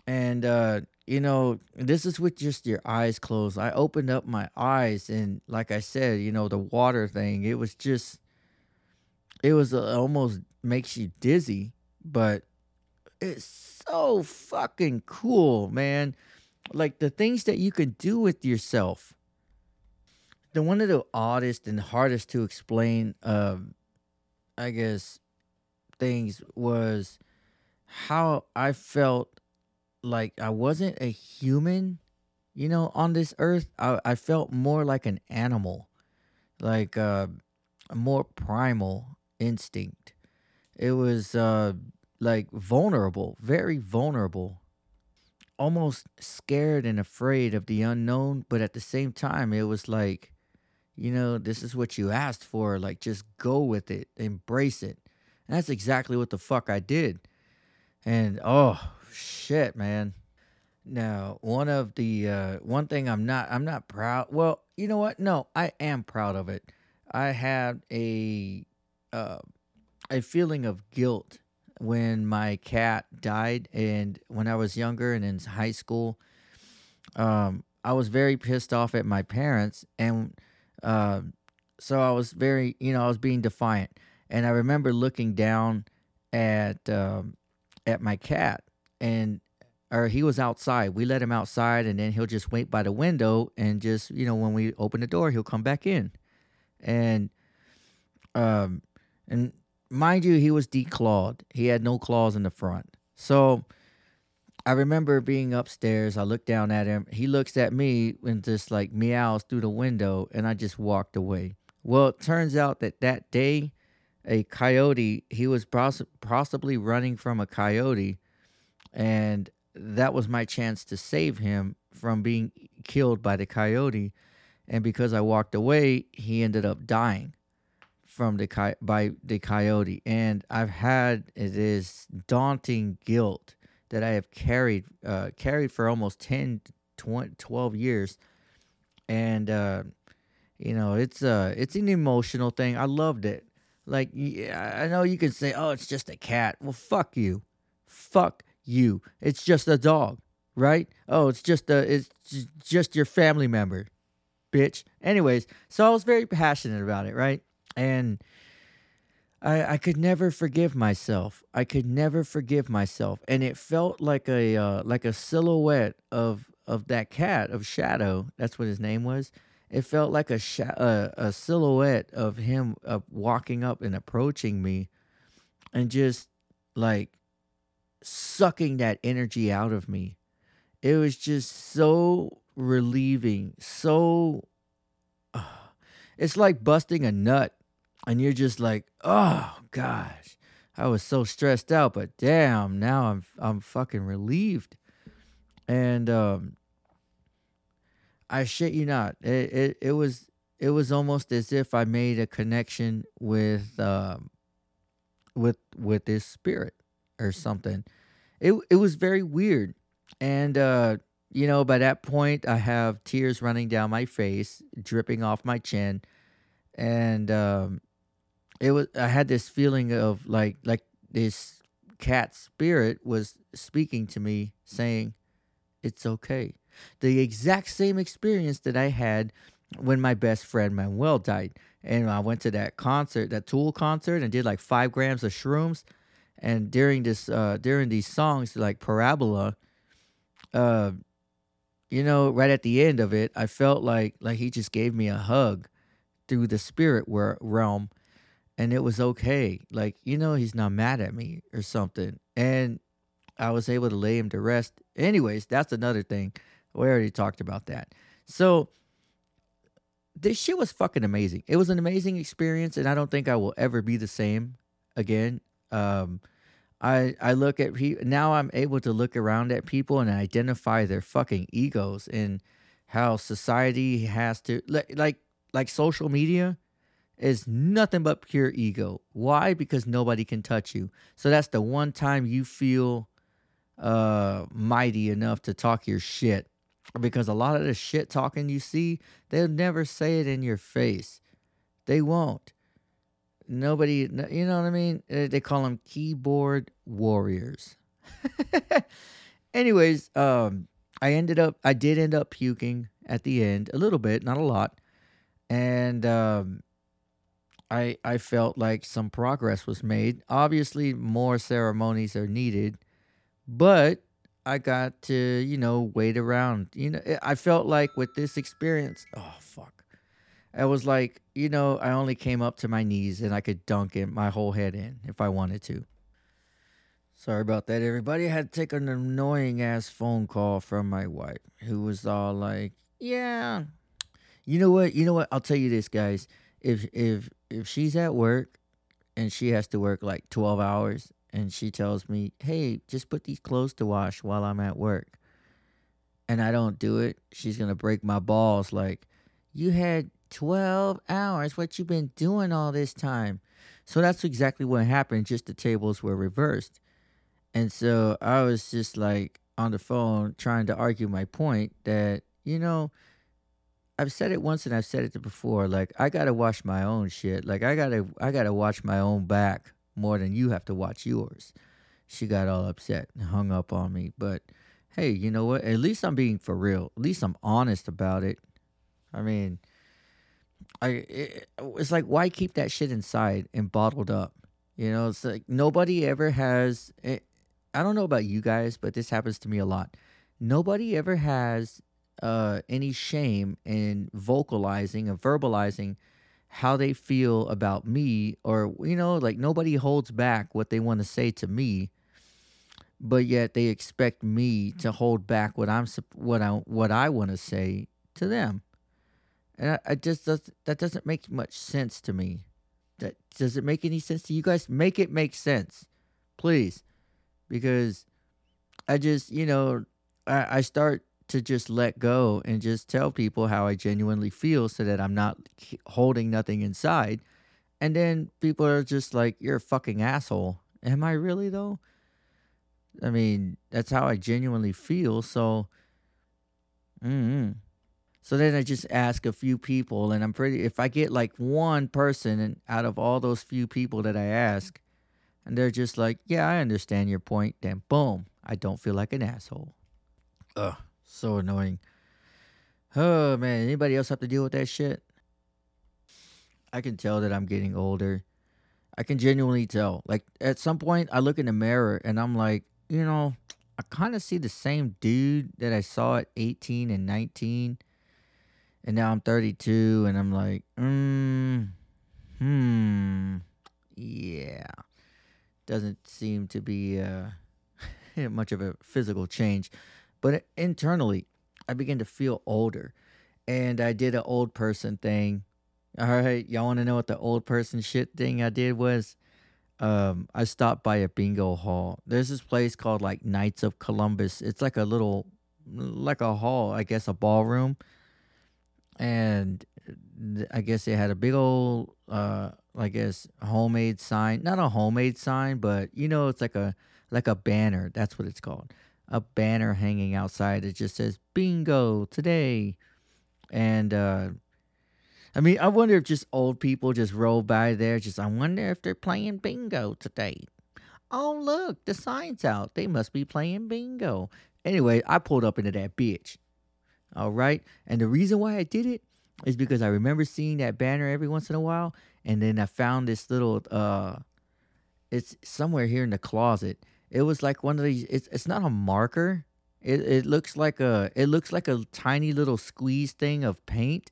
And uh you know, this is with just your eyes closed. I opened up my eyes and like I said, you know, the water thing, it was just it was uh, almost makes you dizzy, but it's so fucking cool, man. Like the things that you can do with yourself. The one of the oddest and hardest to explain um I guess things was how I felt like I wasn't a human, you know, on this earth. I, I felt more like an animal, like uh, a more primal instinct. It was uh, like vulnerable, very vulnerable, almost scared and afraid of the unknown. But at the same time, it was like, you know, this is what you asked for. Like, just go with it, embrace it. And that's exactly what the fuck I did. And oh shit, man. Now, one of the uh one thing I'm not I'm not proud. Well, you know what? No, I am proud of it. I had a uh a feeling of guilt when my cat died and when I was younger and in high school. Um I was very pissed off at my parents and uh, so I was very, you know, I was being defiant. And I remember looking down at um, at my cat and or he was outside. We let him outside and then he'll just wait by the window and just, you know, when we open the door, he'll come back in. And um and mind you, he was declawed. He had no claws in the front. So I remember being upstairs. I looked down at him. He looks at me and just like meows through the window, and I just walked away. Well, it turns out that that day, a coyote, he was poss- possibly running from a coyote, and that was my chance to save him from being killed by the coyote. And because I walked away, he ended up dying from the coy- by the coyote. And I've had this daunting guilt that I have carried uh, carried for almost 10 20, 12 years and uh, you know it's uh it's an emotional thing I loved it like I know you can say oh it's just a cat. Well fuck you. Fuck you. It's just a dog right? Oh it's just a it's just your family member bitch. Anyways so I was very passionate about it right? And I, I could never forgive myself. I could never forgive myself, and it felt like a uh, like a silhouette of of that cat of Shadow. That's what his name was. It felt like a sha- uh, a silhouette of him uh, walking up and approaching me, and just like sucking that energy out of me. It was just so relieving. So it's like busting a nut and you're just like, oh gosh, I was so stressed out, but damn, now I'm I'm fucking relieved. And um I shit you not. It it, it was it was almost as if I made a connection with um with with this spirit or something. It it was very weird. And uh you know, by that point I have tears running down my face, dripping off my chin. And um it was I had this feeling of like like this cat spirit was speaking to me saying it's okay. The exact same experience that I had when my best friend Manuel died. And I went to that concert, that Tool concert, and did like five grams of shrooms. And during this, uh, during these songs, like Parabola, uh, you know, right at the end of it, I felt like like he just gave me a hug through the spirit realm, and it was okay. Like you know, he's not mad at me or something, and I was able to lay him to rest. Anyways, that's another thing. We already talked about that. So this shit was fucking amazing. It was an amazing experience, and I don't think I will ever be the same again. Um, I I look at people now. I'm able to look around at people and identify their fucking egos and how society has to like like like social media is nothing but pure ego. Why? Because nobody can touch you. So that's the one time you feel uh mighty enough to talk your shit because a lot of the shit talking you see, they'll never say it in your face. They won't. Nobody, you know what I mean? They call them keyboard warriors. Anyways, um, I ended up, I did end up puking at the end a little bit, not a lot, and um, I I felt like some progress was made. Obviously, more ceremonies are needed, but I got to, you know, wait around. You know, eh, I felt like with this experience, oh fuck. I was like, you know, I only came up to my knees and I could dunk in my whole head in if I wanted to. Sorry about that, everybody. I had to take an annoying ass phone call from my wife who was all like, Yeah. You know what? You know what? I'll tell you this, guys. If if if she's at work and she has to work like twelve hours and she tells me, Hey, just put these clothes to wash while I'm at work and I don't do it, she's gonna break my balls like, You had twelve hours, what you been doing all this time? So that's exactly what happened, just the tables were reversed. And so I was just like on the phone trying to argue my point that, you know, I've said it once and I've said it before. Like I gotta wash my own shit. Like I gotta I gotta watch my own back more than you have to watch yours. She got all upset and hung up on me. But hey, you know what? At least I'm being for real. At least I'm honest about it. I mean, I it, it's like why keep that shit inside and bottled up? You know, it's like nobody ever has. It, I don't know about you guys, but this happens to me a lot. Nobody ever has uh, any shame in vocalizing and verbalizing how they feel about me, or you know, like nobody holds back what they want to say to me, but yet they expect me to mm-hmm. hold back what I'm what I what I want to say to them, and I, I just does that doesn't make much sense to me. That does it make any sense to you guys? Make it make sense, please, because I just you know I, I start to just let go and just tell people how I genuinely feel so that I'm not holding nothing inside. And then people are just like, you're a fucking asshole. Am I really though? I mean, that's how I genuinely feel. So, mm so then I just ask a few people, and I'm pretty. If I get like one person out of all those few people that I ask, and they're just like, "Yeah, I understand your point," then boom, I don't feel like an asshole. Ugh, so annoying. Oh man, anybody else have to deal with that shit? I can tell that I'm getting older. I can genuinely tell. Like at some point, I look in the mirror and I'm like, you know, I kind of see the same dude that I saw at 18 and 19, and now I'm 32, and I'm like, mm, hmm, yeah, doesn't seem to be uh, much of a physical change, but internally, I began to feel older, and I did an old person thing. All right, y'all want to know what the old person shit thing I did was? um, I stopped by a bingo hall. There's this place called like Knights of Columbus. It's like a little, like a hall, I guess, a ballroom. And I guess they had a big old, uh, I guess, homemade sign. Not a homemade sign, but you know, it's like a like a banner. That's what it's called. A banner hanging outside. that just says bingo today. And uh I mean, I wonder if just old people just roll by there. Just, I wonder if they're playing bingo today. Oh, look, the sign's out. They must be playing bingo. Anyway, I pulled up into that bitch. All right. And the reason why I did it is because I remember seeing that banner every once in a while. And then I found this little, uh, it's somewhere here in the closet. It was like one of these, it's, it's not a marker. It, it looks like a, it looks like a tiny little squeeze thing of paint.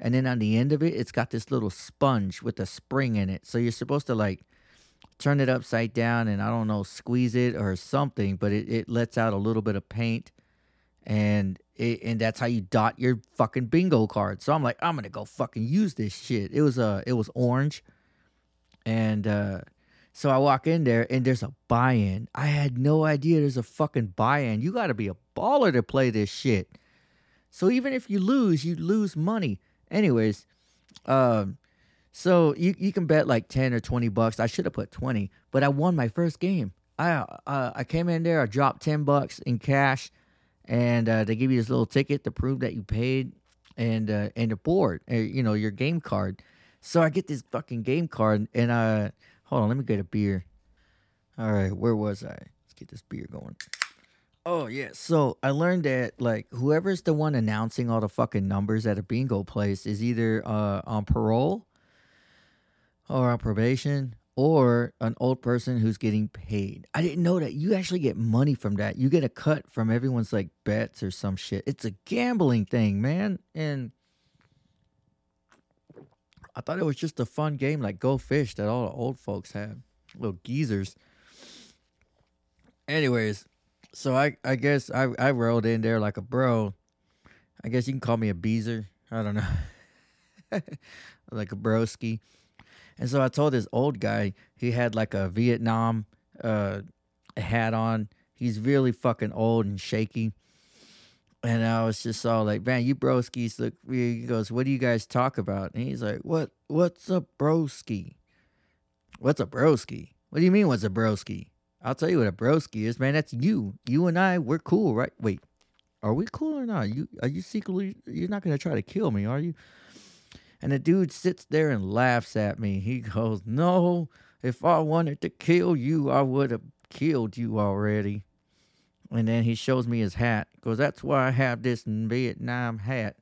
And then on the end of it it's got this little sponge with a spring in it. So you're supposed to like turn it upside down and i don't know squeeze it or something but it, it lets out a little bit of paint. And it, and that's how you dot your fucking bingo card. So i'm like i'm gonna go fucking use this shit. It was uh it was orange. And uh so i walk in there and there's a buy-in i had no idea there's a fucking buy-in you gotta be a baller to play this shit so even if you lose you lose money Anyways, um, so you you can bet like ten or twenty bucks. I should have put twenty, but I won my first game. I uh, I came in there, I dropped ten bucks in cash, and uh, they give you this little ticket to prove that you paid, and uh, and the board, uh, you know, your game card. So I get this fucking game card, and uh, hold on, let me get a beer. All right, where was I? Let's get this beer going. Oh yeah. So I learned that like whoever's the one announcing all the fucking numbers at a bingo place is either uh, on parole or on probation or an old person who's getting paid. I didn't know that you actually get money from that. You get a cut from everyone's like bets or some shit. It's a gambling thing, man. And I thought it was just a fun game like Go Fish that all the old folks have. Little geezers. Anyways, so I I guess I I rolled in there like a bro. I guess you can call me a beezer. I don't know. like a broski. And so I told this old guy he had like a Vietnam uh hat on. He's really fucking old and shaky. And I was just all like, man, you broskies look he goes, What do you guys talk about? And he's like, What what's a broski? What's a broski? What do you mean what's a broski? I'll tell you what a broski is, man. That's you. You and I, we're cool, right? Wait, are we cool or not? You are you secretly? You're not gonna try to kill me, are you? And the dude sits there and laughs at me. He goes, "No, if I wanted to kill you, I would have killed you already." And then he shows me his hat. Goes, "That's why I have this Vietnam hat.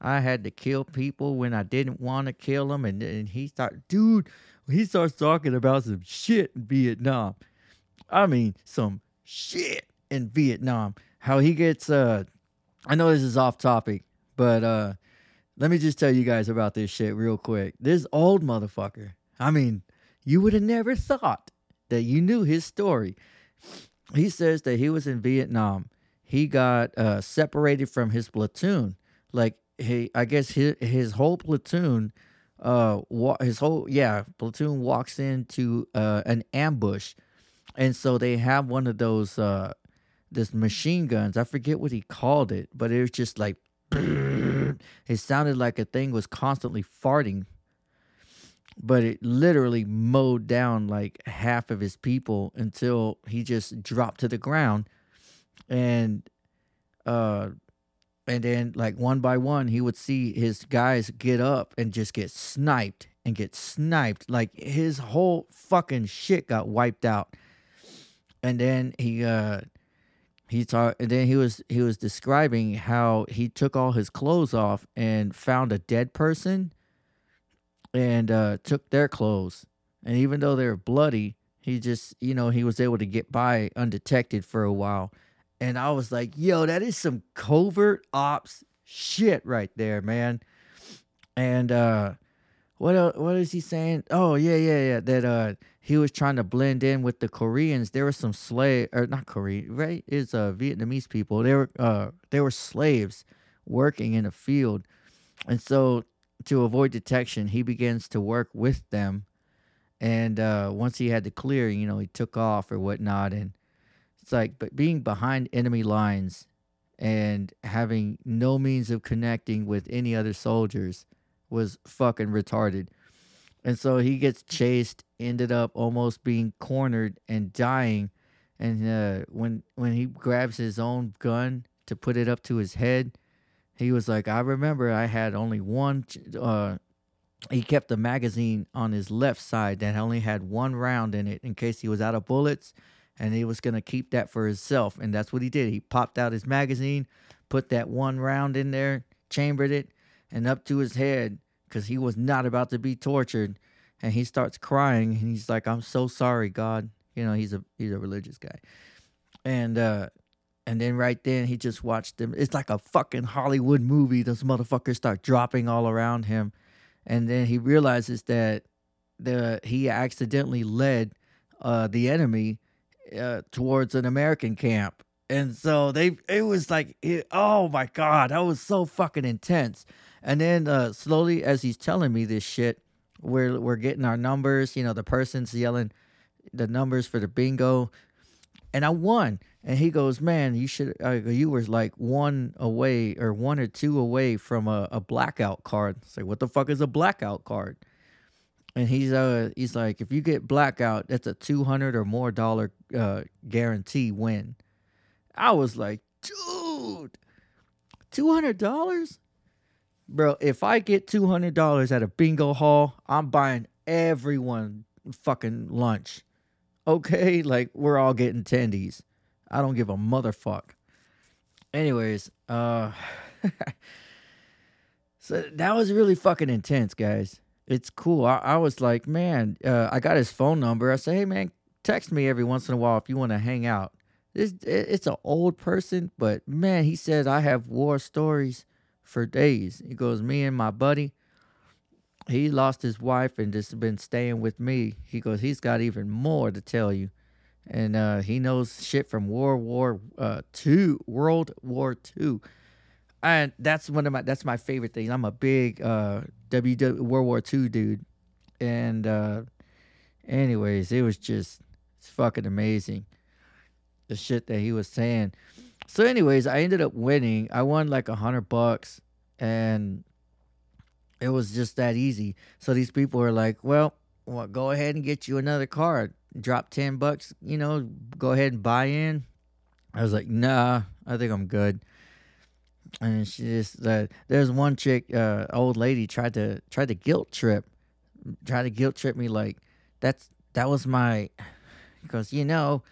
I had to kill people when I didn't want to kill them." And, and he start, dude, he starts talking about some shit in Vietnam. I mean, some shit in Vietnam. How he gets uh I know this is off topic, but uh let me just tell you guys about this shit real quick. This old motherfucker. I mean, you would have never thought that you knew his story. He says that he was in Vietnam. He got uh separated from his platoon. Like he I guess his his whole platoon uh wa- his whole yeah, platoon walks into uh an ambush and so they have one of those uh this machine guns. I forget what he called it, but it was just like it sounded like a thing was constantly farting. But it literally mowed down like half of his people until he just dropped to the ground. And uh and then like one by one he would see his guys get up and just get sniped and get sniped. Like his whole fucking shit got wiped out and then he uh he talked and then he was he was describing how he took all his clothes off and found a dead person and uh took their clothes and even though they were bloody he just you know he was able to get by undetected for a while and i was like yo that is some covert ops shit right there man and uh what el what is he saying oh yeah yeah yeah that uh he was trying to blend in with the Koreans. There were some slave or not Korean, right? It's uh Vietnamese people. They were uh they were slaves working in a field. And so to avoid detection, he begins to work with them And uh, once he had the clear, you know, he took off or whatnot. And it's like, but being behind enemy lines and having no means of connecting with any other soldiers was fucking retarded. And so he gets chased, ended up almost being cornered and dying. And uh, when when he grabs his own gun to put it up to his head, he was like, "I remember I had only one." Uh, he kept the magazine on his left side that only had one round in it in case he was out of bullets, and he was gonna keep that for himself. And that's what he did. He popped out his magazine, put that one round in there, chambered it, and up to his head because he was not about to be tortured. And he starts crying, and he's like, "I'm so sorry, God." You know, he's a he's a religious guy, and uh, and then right then he just watched them. It's like a fucking Hollywood movie. Those motherfuckers start dropping all around him, and then he realizes that the he accidentally led uh, the enemy uh, towards an American camp, and so they it was like it, oh my god, that was so fucking intense. And then uh, slowly, as he's telling me this shit, we're we're getting our numbers. You know, the person's yelling the numbers for the bingo, and I won. And he goes, "Man, you should. Uh, you were like one away or one or two away from a, a blackout card." It's like, what the fuck is a blackout card? And he's uh he's like, if you get blackout, that's a two hundred or more dollar uh guarantee win. I was like, dude, two hundred dollars, bro. If I get two hundred dollars at a bingo hall, I'm buying everyone fucking lunch. Okay, like we're all getting tendies. I don't give a motherfuck. Anyways, uh so that was really fucking intense, guys. It's cool. I, I was like, man, uh, I got his phone number. I said, hey man, text me every once in a while if you want to hang out. This it- it's an old person, but man, he said I have war stories for days. He goes, me and my buddy, he lost his wife and just been staying with me. He goes, he's got even more to tell you, and uh, he knows shit from World War uh, Two, World War Two, and that's one of my that's my favorite things. I'm a big uh, WW World War Two dude, and uh, anyways, it was just it's fucking amazing the shit that he was saying. So, anyways, I ended up winning. I won like a hundred bucks, and it was just that easy. So these people were like, "Well, well, go ahead and get you another card. Drop ten bucks. You know, go ahead and buy in." I was like, "Nah, I think I'm good." And she just uh, there's one chick, uh, old lady, tried to tried to guilt trip, tried to guilt trip me like that's that was my because you know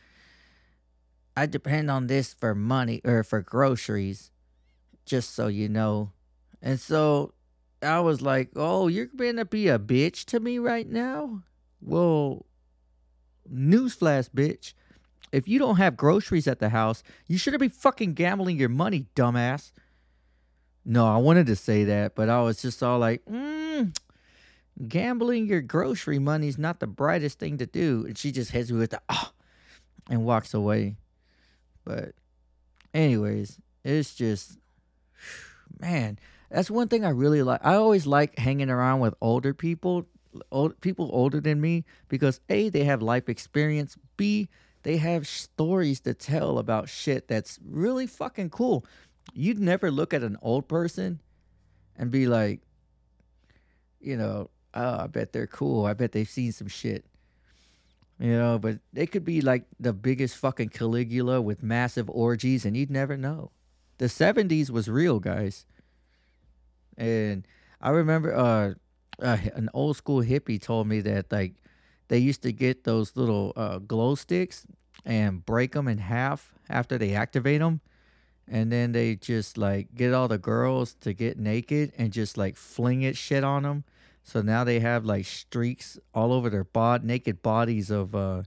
I depend on this for money or for groceries, just so you know. And so I was like, "Oh, you're gonna be a bitch to me right now?" Well, newsflash, bitch. If you don't have groceries at the house, you shouldn't be fucking gambling your money, dumbass. No, I wanted to say that, but I was just all like, mm, gambling your grocery money is not the brightest thing to do. And she just hits me with the ah and walks away. But anyways, it's just man, that's one thing I really like. I always like hanging around with older people, old people older than me because A, they have life experience, B, they have stories to tell about shit that's really fucking cool. You'd never look at an old person and be like, you know, oh, I bet they're cool. I bet they've seen some shit. You know, but they could be like the biggest fucking Caligula with massive orgies and you'd never know. The 70s was real, guys. And I remember uh, uh an old school hippie told me that like they used to get those little uh, glow sticks and break them in half after they activate them and then they just like get all the girls to get naked and just like fling it shit on them so now they have like streaks all over their bod naked bodies of uh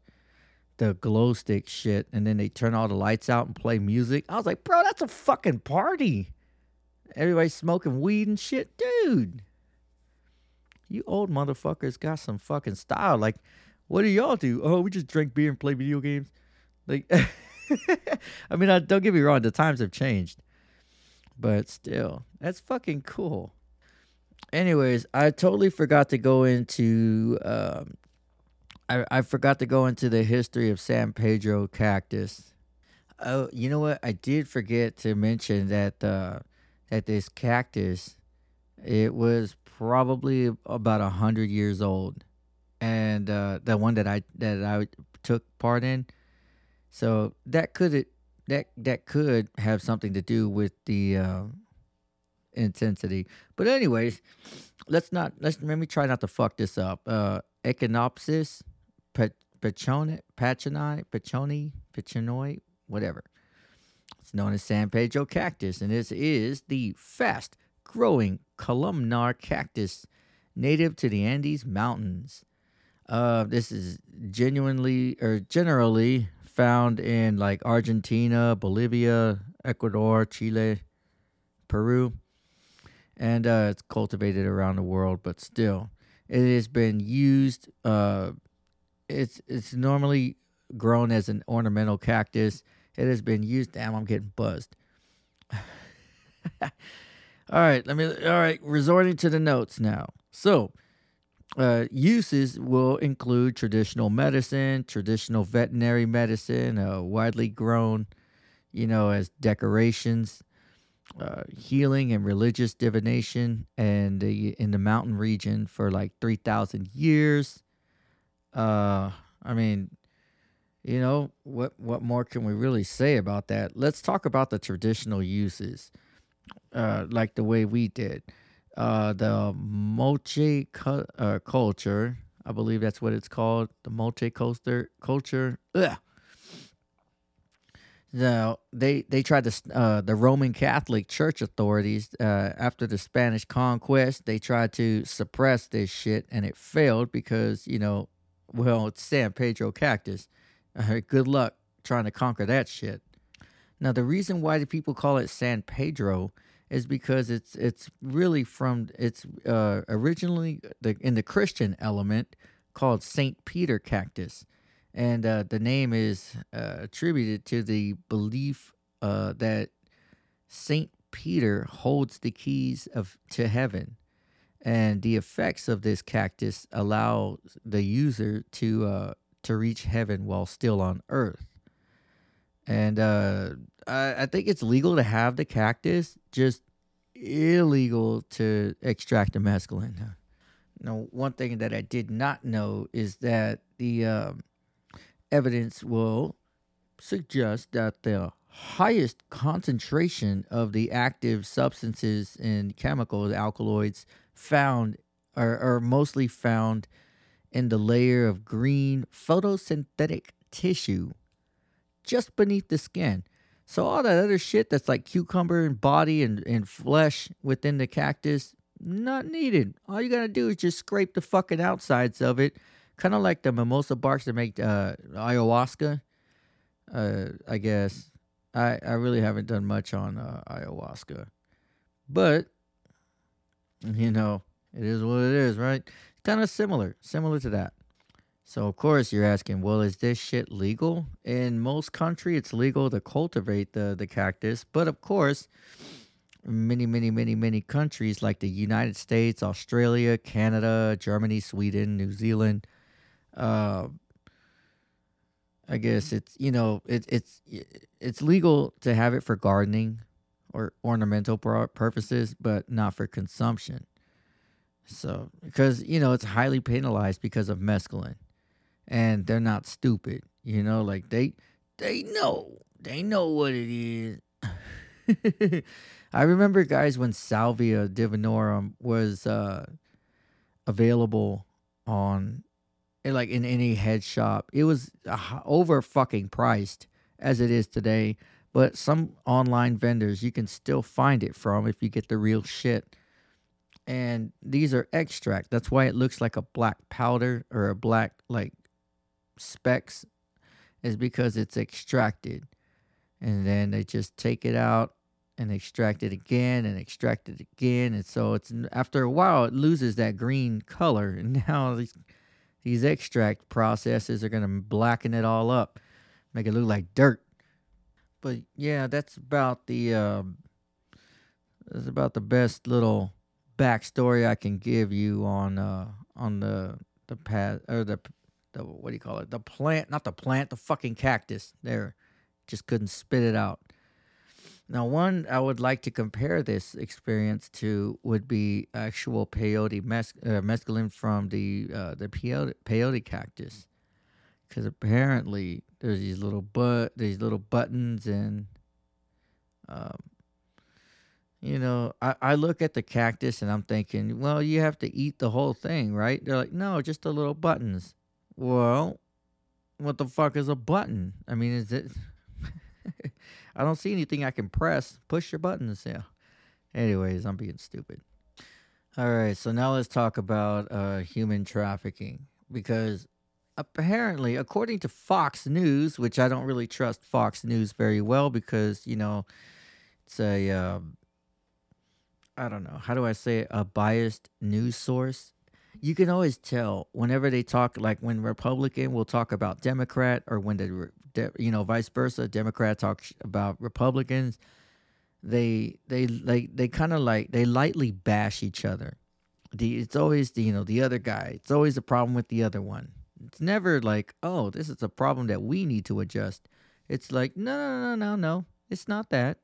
the glow stick shit. And then they turn all the lights out and play music. I was like bro that's a fucking party everybody smoking weed and shit? Dude you old motherfuckers got some fucking style. Like what do y'all do? Oh we just drink beer and play video games? Like i mean I, don't get me wrong the times have changed but still that's fucking cool. Anyways i totally forgot to go into um I, I forgot to go into the history of San Pedro cactus. Oh, you know what? I did forget to mention that uh, that this cactus, it was probably about a hundred years old, and uh, the one that I that I took part in, so that could that that could have something to do with the uh, intensity. But anyways, let's not let's let me try not to fuck this up. Uh, Echinopsis, Pachoni, Pachoni, Pachoni, Pachonoi, whatever. It's known as San Pedro cactus, and this is the fast growing columnar cactus native to the Andes Mountains. Uh, this is genuinely or generally found in like Argentina, Bolivia, Ecuador, Chile, Peru, and uh, it's cultivated around the world. But still, it has been used. Uh, it's it's normally grown as an ornamental cactus. It has been used. Damn, I'm getting buzzed. all right, let me. All right, resorting to the notes now. So, uh, uses will include traditional medicine, traditional veterinary medicine, uh, widely grown, you know, as decorations, uh, healing and religious divination, and in the mountain region for like three thousand years. Uh, I mean, you know what? What more can we really say about that? Let's talk about the traditional uses, uh, like the way we did. Uh, the moche cu- uh, culture, I believe that's what it's called. The moche culture. Culture. Ugh. Now they they tried to uh, the Roman Catholic Church authorities uh, after the Spanish conquest. They tried to suppress this shit, and it failed because you know, well, it's San Pedro cactus uh, good luck trying to conquer that shit. Now, the reason why the people call it San Pedro is because it's it's really from it's uh, originally the in the Christian element called Saint Peter cactus, and uh, the name is uh, attributed to the belief uh, that Saint Peter holds the keys of to heaven, and the effects of this cactus allow the user to uh, to reach heaven while still on earth. And uh, I, I think it's legal to have the cactus, just illegal to extract the mescaline. Now, one thing that I did not know is that the um, evidence will suggest that the highest concentration of the active substances and chemicals, alkaloids, found are, are mostly found in the layer of green photosynthetic tissue just beneath the skin. So all that other shit that's like cucumber and body and, and flesh within the cactus, not needed. All you gotta do is just scrape the fucking outsides of it, kind of like the mimosa barks that make uh, ayahuasca. Uh, I guess I I really haven't done much on uh, ayahuasca, but you know it is what it is, right? Kind of similar, similar to that. So of course you're asking, well, is this shit legal? In most country, it's legal to cultivate the the cactus, but of course, many, many, many, many countries like the United States, Australia, Canada, Germany, Sweden, New Zealand, uh, I guess it's you know it, it's it's legal to have it for gardening or ornamental purposes, but not for consumption. So, because, you know, it's highly penalized because of mescaline. And they're not stupid. You know, like they they know. They know what it is. I remember guys when Salvia divinorum was uh available on like in any head shop. It was over fucking priced as it is today, but some online vendors you can still find it from if you get the real shit and these are extract. That's why it looks like a black powder or a black like specks is because it's extracted. And then they just take it out and extract it again and extract it again and so it's after a while it loses that green color and now these these extract processes are going to blacken it all up make it look like dirt but yeah that's about the um that's about the best little backstory I can give you on uh on the the past or the the what do you call it? The plant, not the plant, the fucking cactus. There, just couldn't spit it out. Now, one I would like to compare this experience to would be actual peyote mes- uh, mescaline from the uh, the peyote, peyote cactus, because apparently there's these little but these little buttons and, um, you know, I, I look at the cactus and I'm thinking, well, you have to eat the whole thing, right? They're like, no, just the little buttons. Well, what the fuck is a button? I mean, is it? I don't see anything I can press. Push your buttons. Yeah. Anyways, I'm being stupid. All right, so now let's talk about uh, human trafficking because apparently, according to Fox News, which I don't really trust Fox News very well because you know it's a um, I don't know how do I say it, a biased news source. You can always tell whenever they talk, like when Republican will talk about Democrat, or when the you know vice versa, Democrat talks about Republicans. They they like they kind of like they lightly bash each other. The it's always the you know the other guy. It's always a problem with the other one. It's never like oh this is a problem that we need to adjust. It's like no no no no no it's not that.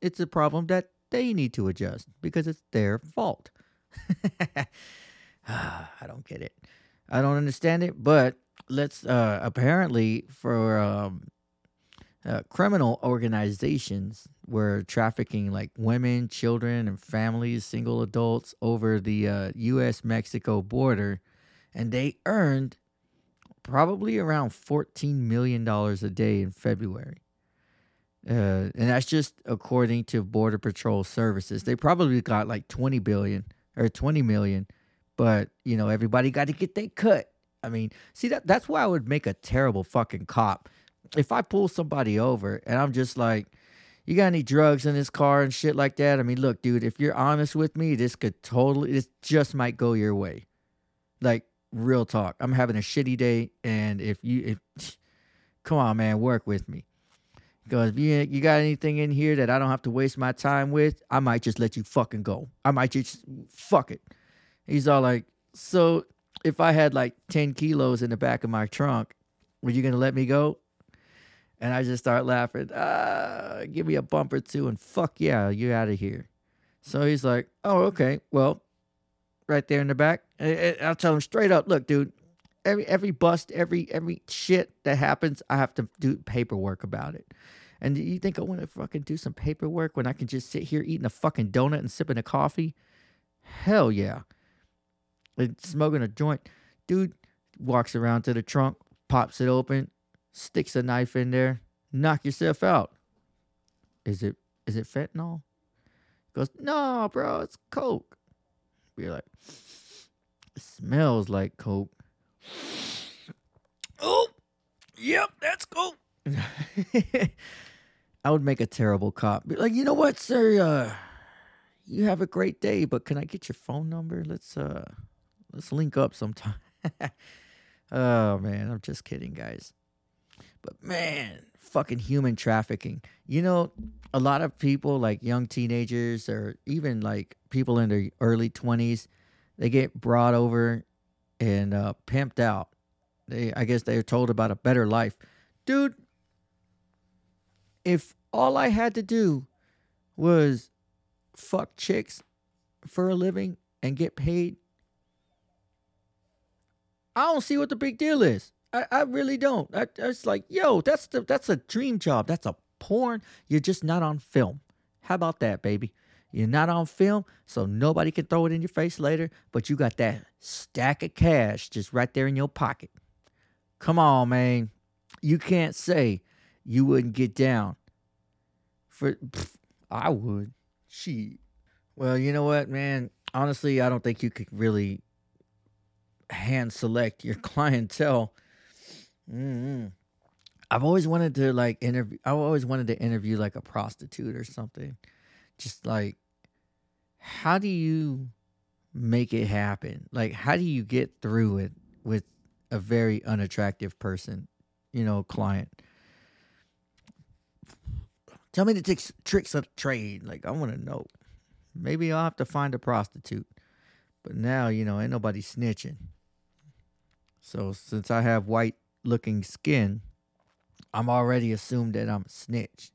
It's a problem that they need to adjust because it's their fault. I don't get it. I don't understand it, but let's uh apparently for um uh, criminal organizations were trafficking like women, children, and families, single adults over the uh, U.S. Mexico border, and they earned probably around $14 million a day in February. Uh, and that's just according to Border Patrol Services. They probably got like 20 billion or 20 million, but you know, everybody got to get their cut. I mean, see that that's why I would make a terrible fucking cop. If I pull somebody over and I'm just like, you got any drugs in this car and shit like that? I mean, look, dude, if you're honest with me, this could totally, this just might go your way. Like, real talk. I'm having a shitty day, and if you, if, come on, man, work with me. Because if you, you got anything in here that I don't have to waste my time with, I might just let you fucking go. I might just, fuck it. He's all like, so if I had like 10 kilos in the back of my trunk, were you going to let me go? And I just start laughing. Ah, give me a bump or two, and fuck yeah, you're out of here. So he's like, oh, okay. Well, right there in the back. I'll tell him straight up, look, dude, every every bust, every every shit that happens, I have to do paperwork about it. And you think I want to fucking do some paperwork when I can just sit here eating a fucking donut and sipping a coffee? Hell yeah. And smoking a joint. Dude walks around to the trunk, pops it open, sticks a knife in there, knock yourself out. Is it is it fentanyl? Goes, no, bro, it's coke. We're like, it smells like coke. Oh, yep, that's cool. I would make a terrible cop. Be like, you know what, sir? Uh, you have a great day, but can I get your phone number? Let's uh, let's link up sometime. oh man, I'm just kidding, guys. But man, fucking human trafficking. You know, a lot of people like young teenagers or even like people in their early 20s, they get brought over and uh, pimped out. They I guess they're told about a better life. Dude, if all I had to do was fuck chicks for a living and get paid, I don't see what the big deal is. I, I really don't. I, it's like, yo, that's the that's a dream job. That's a porn. You're just not on film. How about that, baby? You're not on film, so nobody can throw it in your face later, but you got that stack of cash just right there in your pocket. Come on, man. You can't say you wouldn't get down. For pff, I would. She. Well, you know what, man? Honestly, I don't think you could really hand select your clientele. Mm-hmm. I've always wanted to like interview. I've always wanted to interview like a prostitute or something. Just like, how do you make it happen? Like, how do you get through it with a very unattractive person, you know, client? Tell me the tricks, tricks of the trade. Like, I want to know. Maybe I'll have to find a prostitute. But now, you know, ain't nobody snitching. So since I have white looking skin, I'm already assumed that I'm a snitch.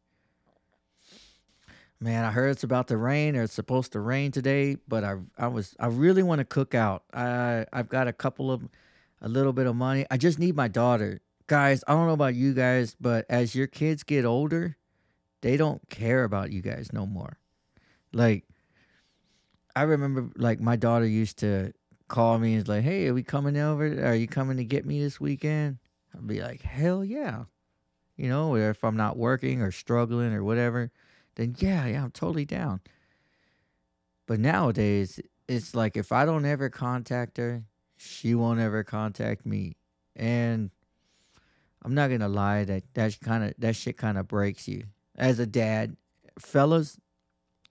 Man, I heard it's about to rain or it's supposed to rain today, but I I was I really want to cook out. I I've got a couple of a little bit of money. I just need my daughter. Guys, I don't know about you guys, but as your kids get older, they don't care about you guys no more. Like I remember like my daughter used to call me and is like, "Hey, are we coming over? Are you coming to get me this weekend?" I'd be like, "Hell yeah." You know, if I'm not working or struggling or whatever, then yeah, yeah, I'm totally down. But nowadays, it's like if I don't ever contact her, she won't ever contact me. And I'm not gonna lie, that that kind of that shit kind of breaks you as a dad, fellas.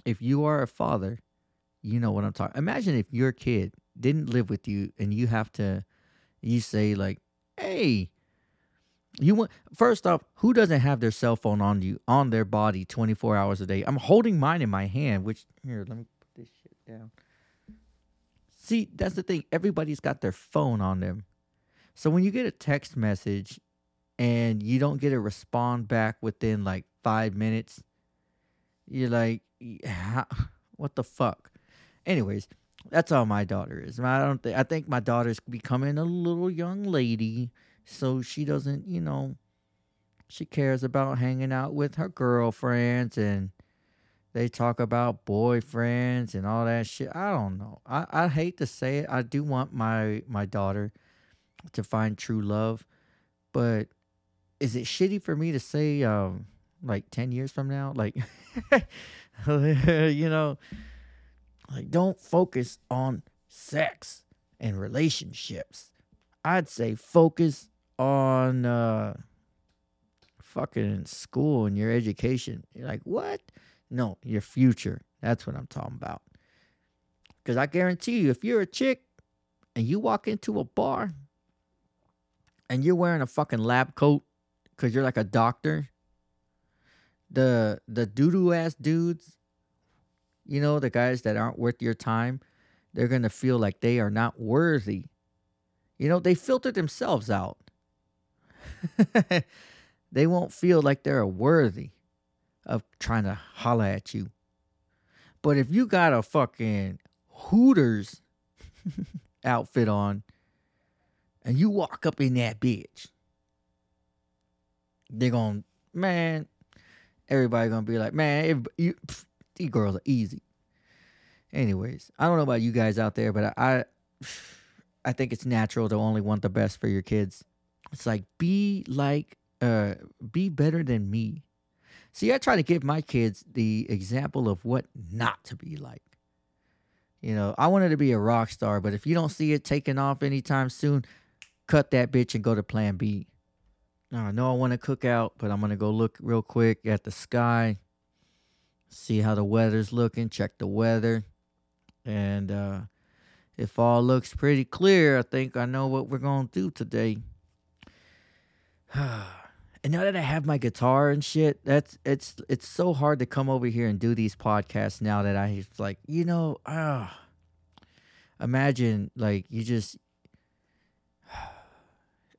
If you are a father, you know what I'm talking. Imagine if your kid didn't live with you and you have to, you say like, "Hey, you want first off, who doesn't have their cell phone on you on their body 24 hours a day? I'm holding mine in my hand, which here, let me put this shit down. See, that's the thing. Everybody's got their phone on them. So when you get a text message and you don't get a respond back within like 5 minutes, you're like, what the fuck? Anyways, that's all my daughter is. I don't think I think my daughter's becoming a little young lady, so she doesn't, you know, she cares about hanging out with her girlfriends and they talk about boyfriends and all that shit. I don't know. I, I hate to say it. I do want my my daughter to find true love, but is it shitty for me to say um like 10 years from now like you know like don't focus on sex and relationships i'd say focus on uh fucking school and your education. You're like what? No your future. That's what i'm talking about. Because i guarantee you if you're a chick and you walk into a bar and you're wearing a fucking lab coat because you're like a doctor the the doo-doo ass dudes you know the guys that aren't worth your time they're gonna feel like they are not worthy. You know they filter themselves out they won't feel like they're worthy of trying to holler at you. But if you got a fucking hooters outfit on and you walk up in that bitch they're gonna man everybody gonna be like man you, pff, these girls are easy. Anyways i don't know about you guys out there but i i, I think it's natural to only want the best for your kids it's like be like uh be better than me. See i try to give my kids the example of what not to be like. You know i wanted to be a rock star but if you don't see it taking off anytime soon cut that bitch and go to plan b. Now, I know I want to cook out, but I'm gonna go look real quick at the sky, see how the weather's looking, check the weather, and uh, if all looks pretty clear, I think I know what we're gonna do today. and now that I have my guitar and shit, that's it's it's so hard to come over here and do these podcasts now that I like, you know, ah. imagine like you just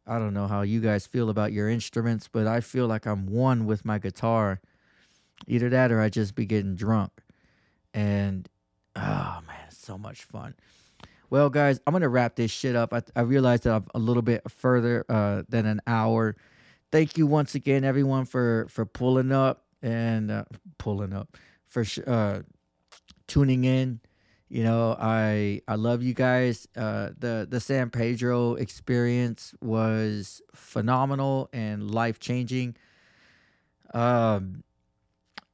I don't know how you guys feel about your instruments, but I feel like I'm one with my guitar. Either that or I just be getting drunk. And oh man, it's so much fun. Well, guys, I'm gonna wrap this shit up. I, I realized that I'm a little bit further uh, than an hour. Thank you once again, everyone, for for pulling up and uh, pulling up for sh- uh, tuning in. You know, I I love you guys. Uh, the the San Pedro experience was phenomenal and life changing. Um,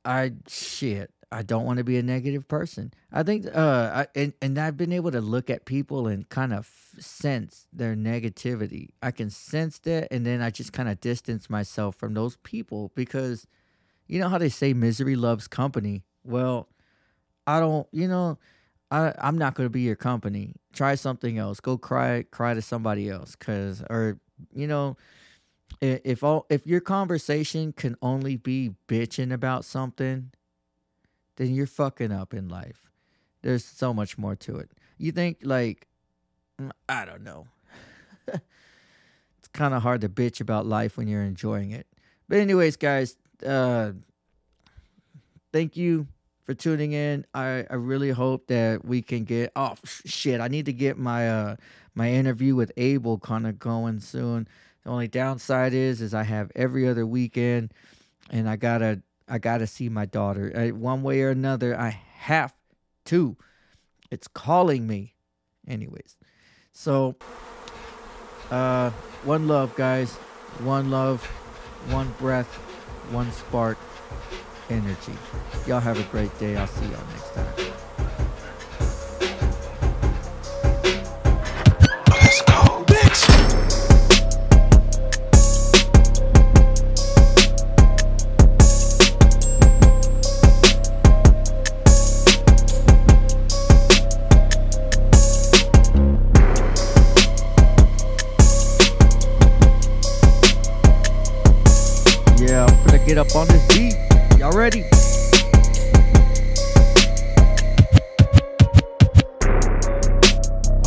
I shit. I don't want to be a negative person. I think, uh, I, and and I've been able to look at people and kind of sense their negativity. I can sense that, and then I just kind of distance myself from those people because, you know how they say misery loves company. Well, I don't. You know, I I'm not going to be your company. Try something else. Go cry cry to somebody else, cause or you know if all if your conversation can only be bitching about something, then you're fucking up in life. There's so much more to it. You think like mm, I don't know. It's kind of hard to bitch about life when you're enjoying it. But anyways, guys, uh, thank you for tuning in. I, I really hope that we can get oh shit. I need to get my uh my interview with Abel kind of going soon. The only downside is is I have every other weekend, and I gotta I gotta see my daughter. I, one way or another, I have to. It's calling me. Anyways, so uh, one love, guys. One love, one breath, one spark, energy. Y'all have a great day. I'll see y'all next time. Get up on this beat. Y'all ready?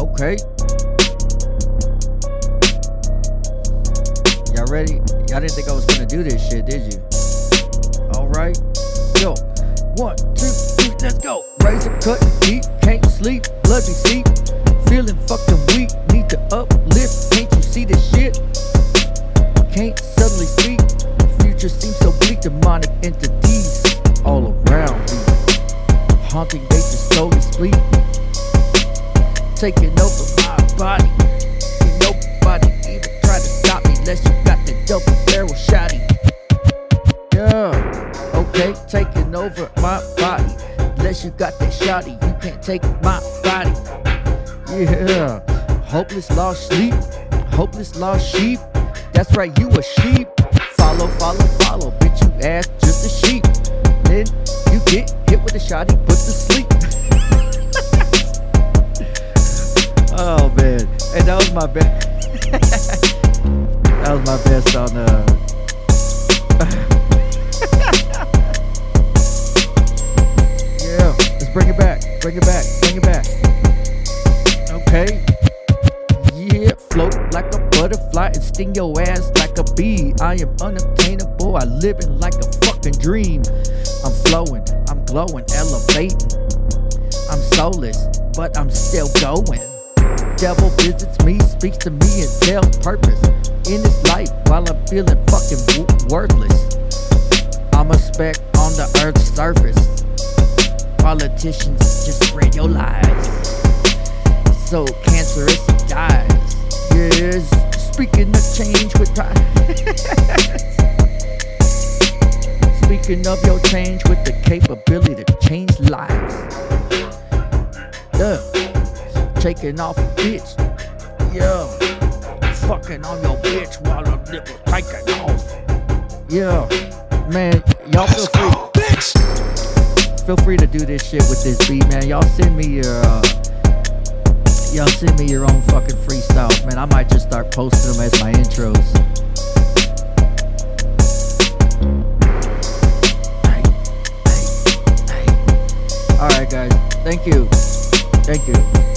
Okay. Y'all ready? Y'all didn't think I was gonna do this shit, did you? Alright. Yo. One, two, three, let's go. Razor cut deep, can't sleep, blood be. Feeling fucking weak, need to uplift. Can't you see this shit? can't suddenly speak. Future seems so bleak, demonic entities all around me. Haunting, just slowly sleep. Taking over my body. Ain't nobody even try to stop me unless you got the double barrel shotty. Yeah, okay, taking over my body. Unless you got that shotty, you can't take my body. Yeah, hopeless lost sleep, hopeless lost sheep. That's right, you a sheep. Follow, follow, follow, bitch, you ass just a sheep. Then you get hit with a shotty, put to sleep. oh man, and that was my best. that was my best on uh. yeah, let's bring it back, bring it back, bring it back. Okay. Butterfly and sting your ass like a bee. I am unobtainable, I living like a fucking dream. I'm flowing, I'm glowing, elevating. I'm soulless, but I'm still going. Devil visits me, speaks to me, and tells purpose in this life while I'm feeling fucking worthless. I'm a speck on the earth's surface. Politicians just spread your lies so cancerous dies. Yes, speaking of change with pride. speaking of your change with the capability to change lives. Yeah, taking off a bitch. Yeah, fucking on your bitch while the nigga taking off. Yeah, man, y'all feel free go, bitch. feel free to do this shit with this beat, man. Y'all send me your, uh, y'all send me your own fucking freestyles, man. I might just start posting them as my intros. All right, guys. Thank you. Thank you.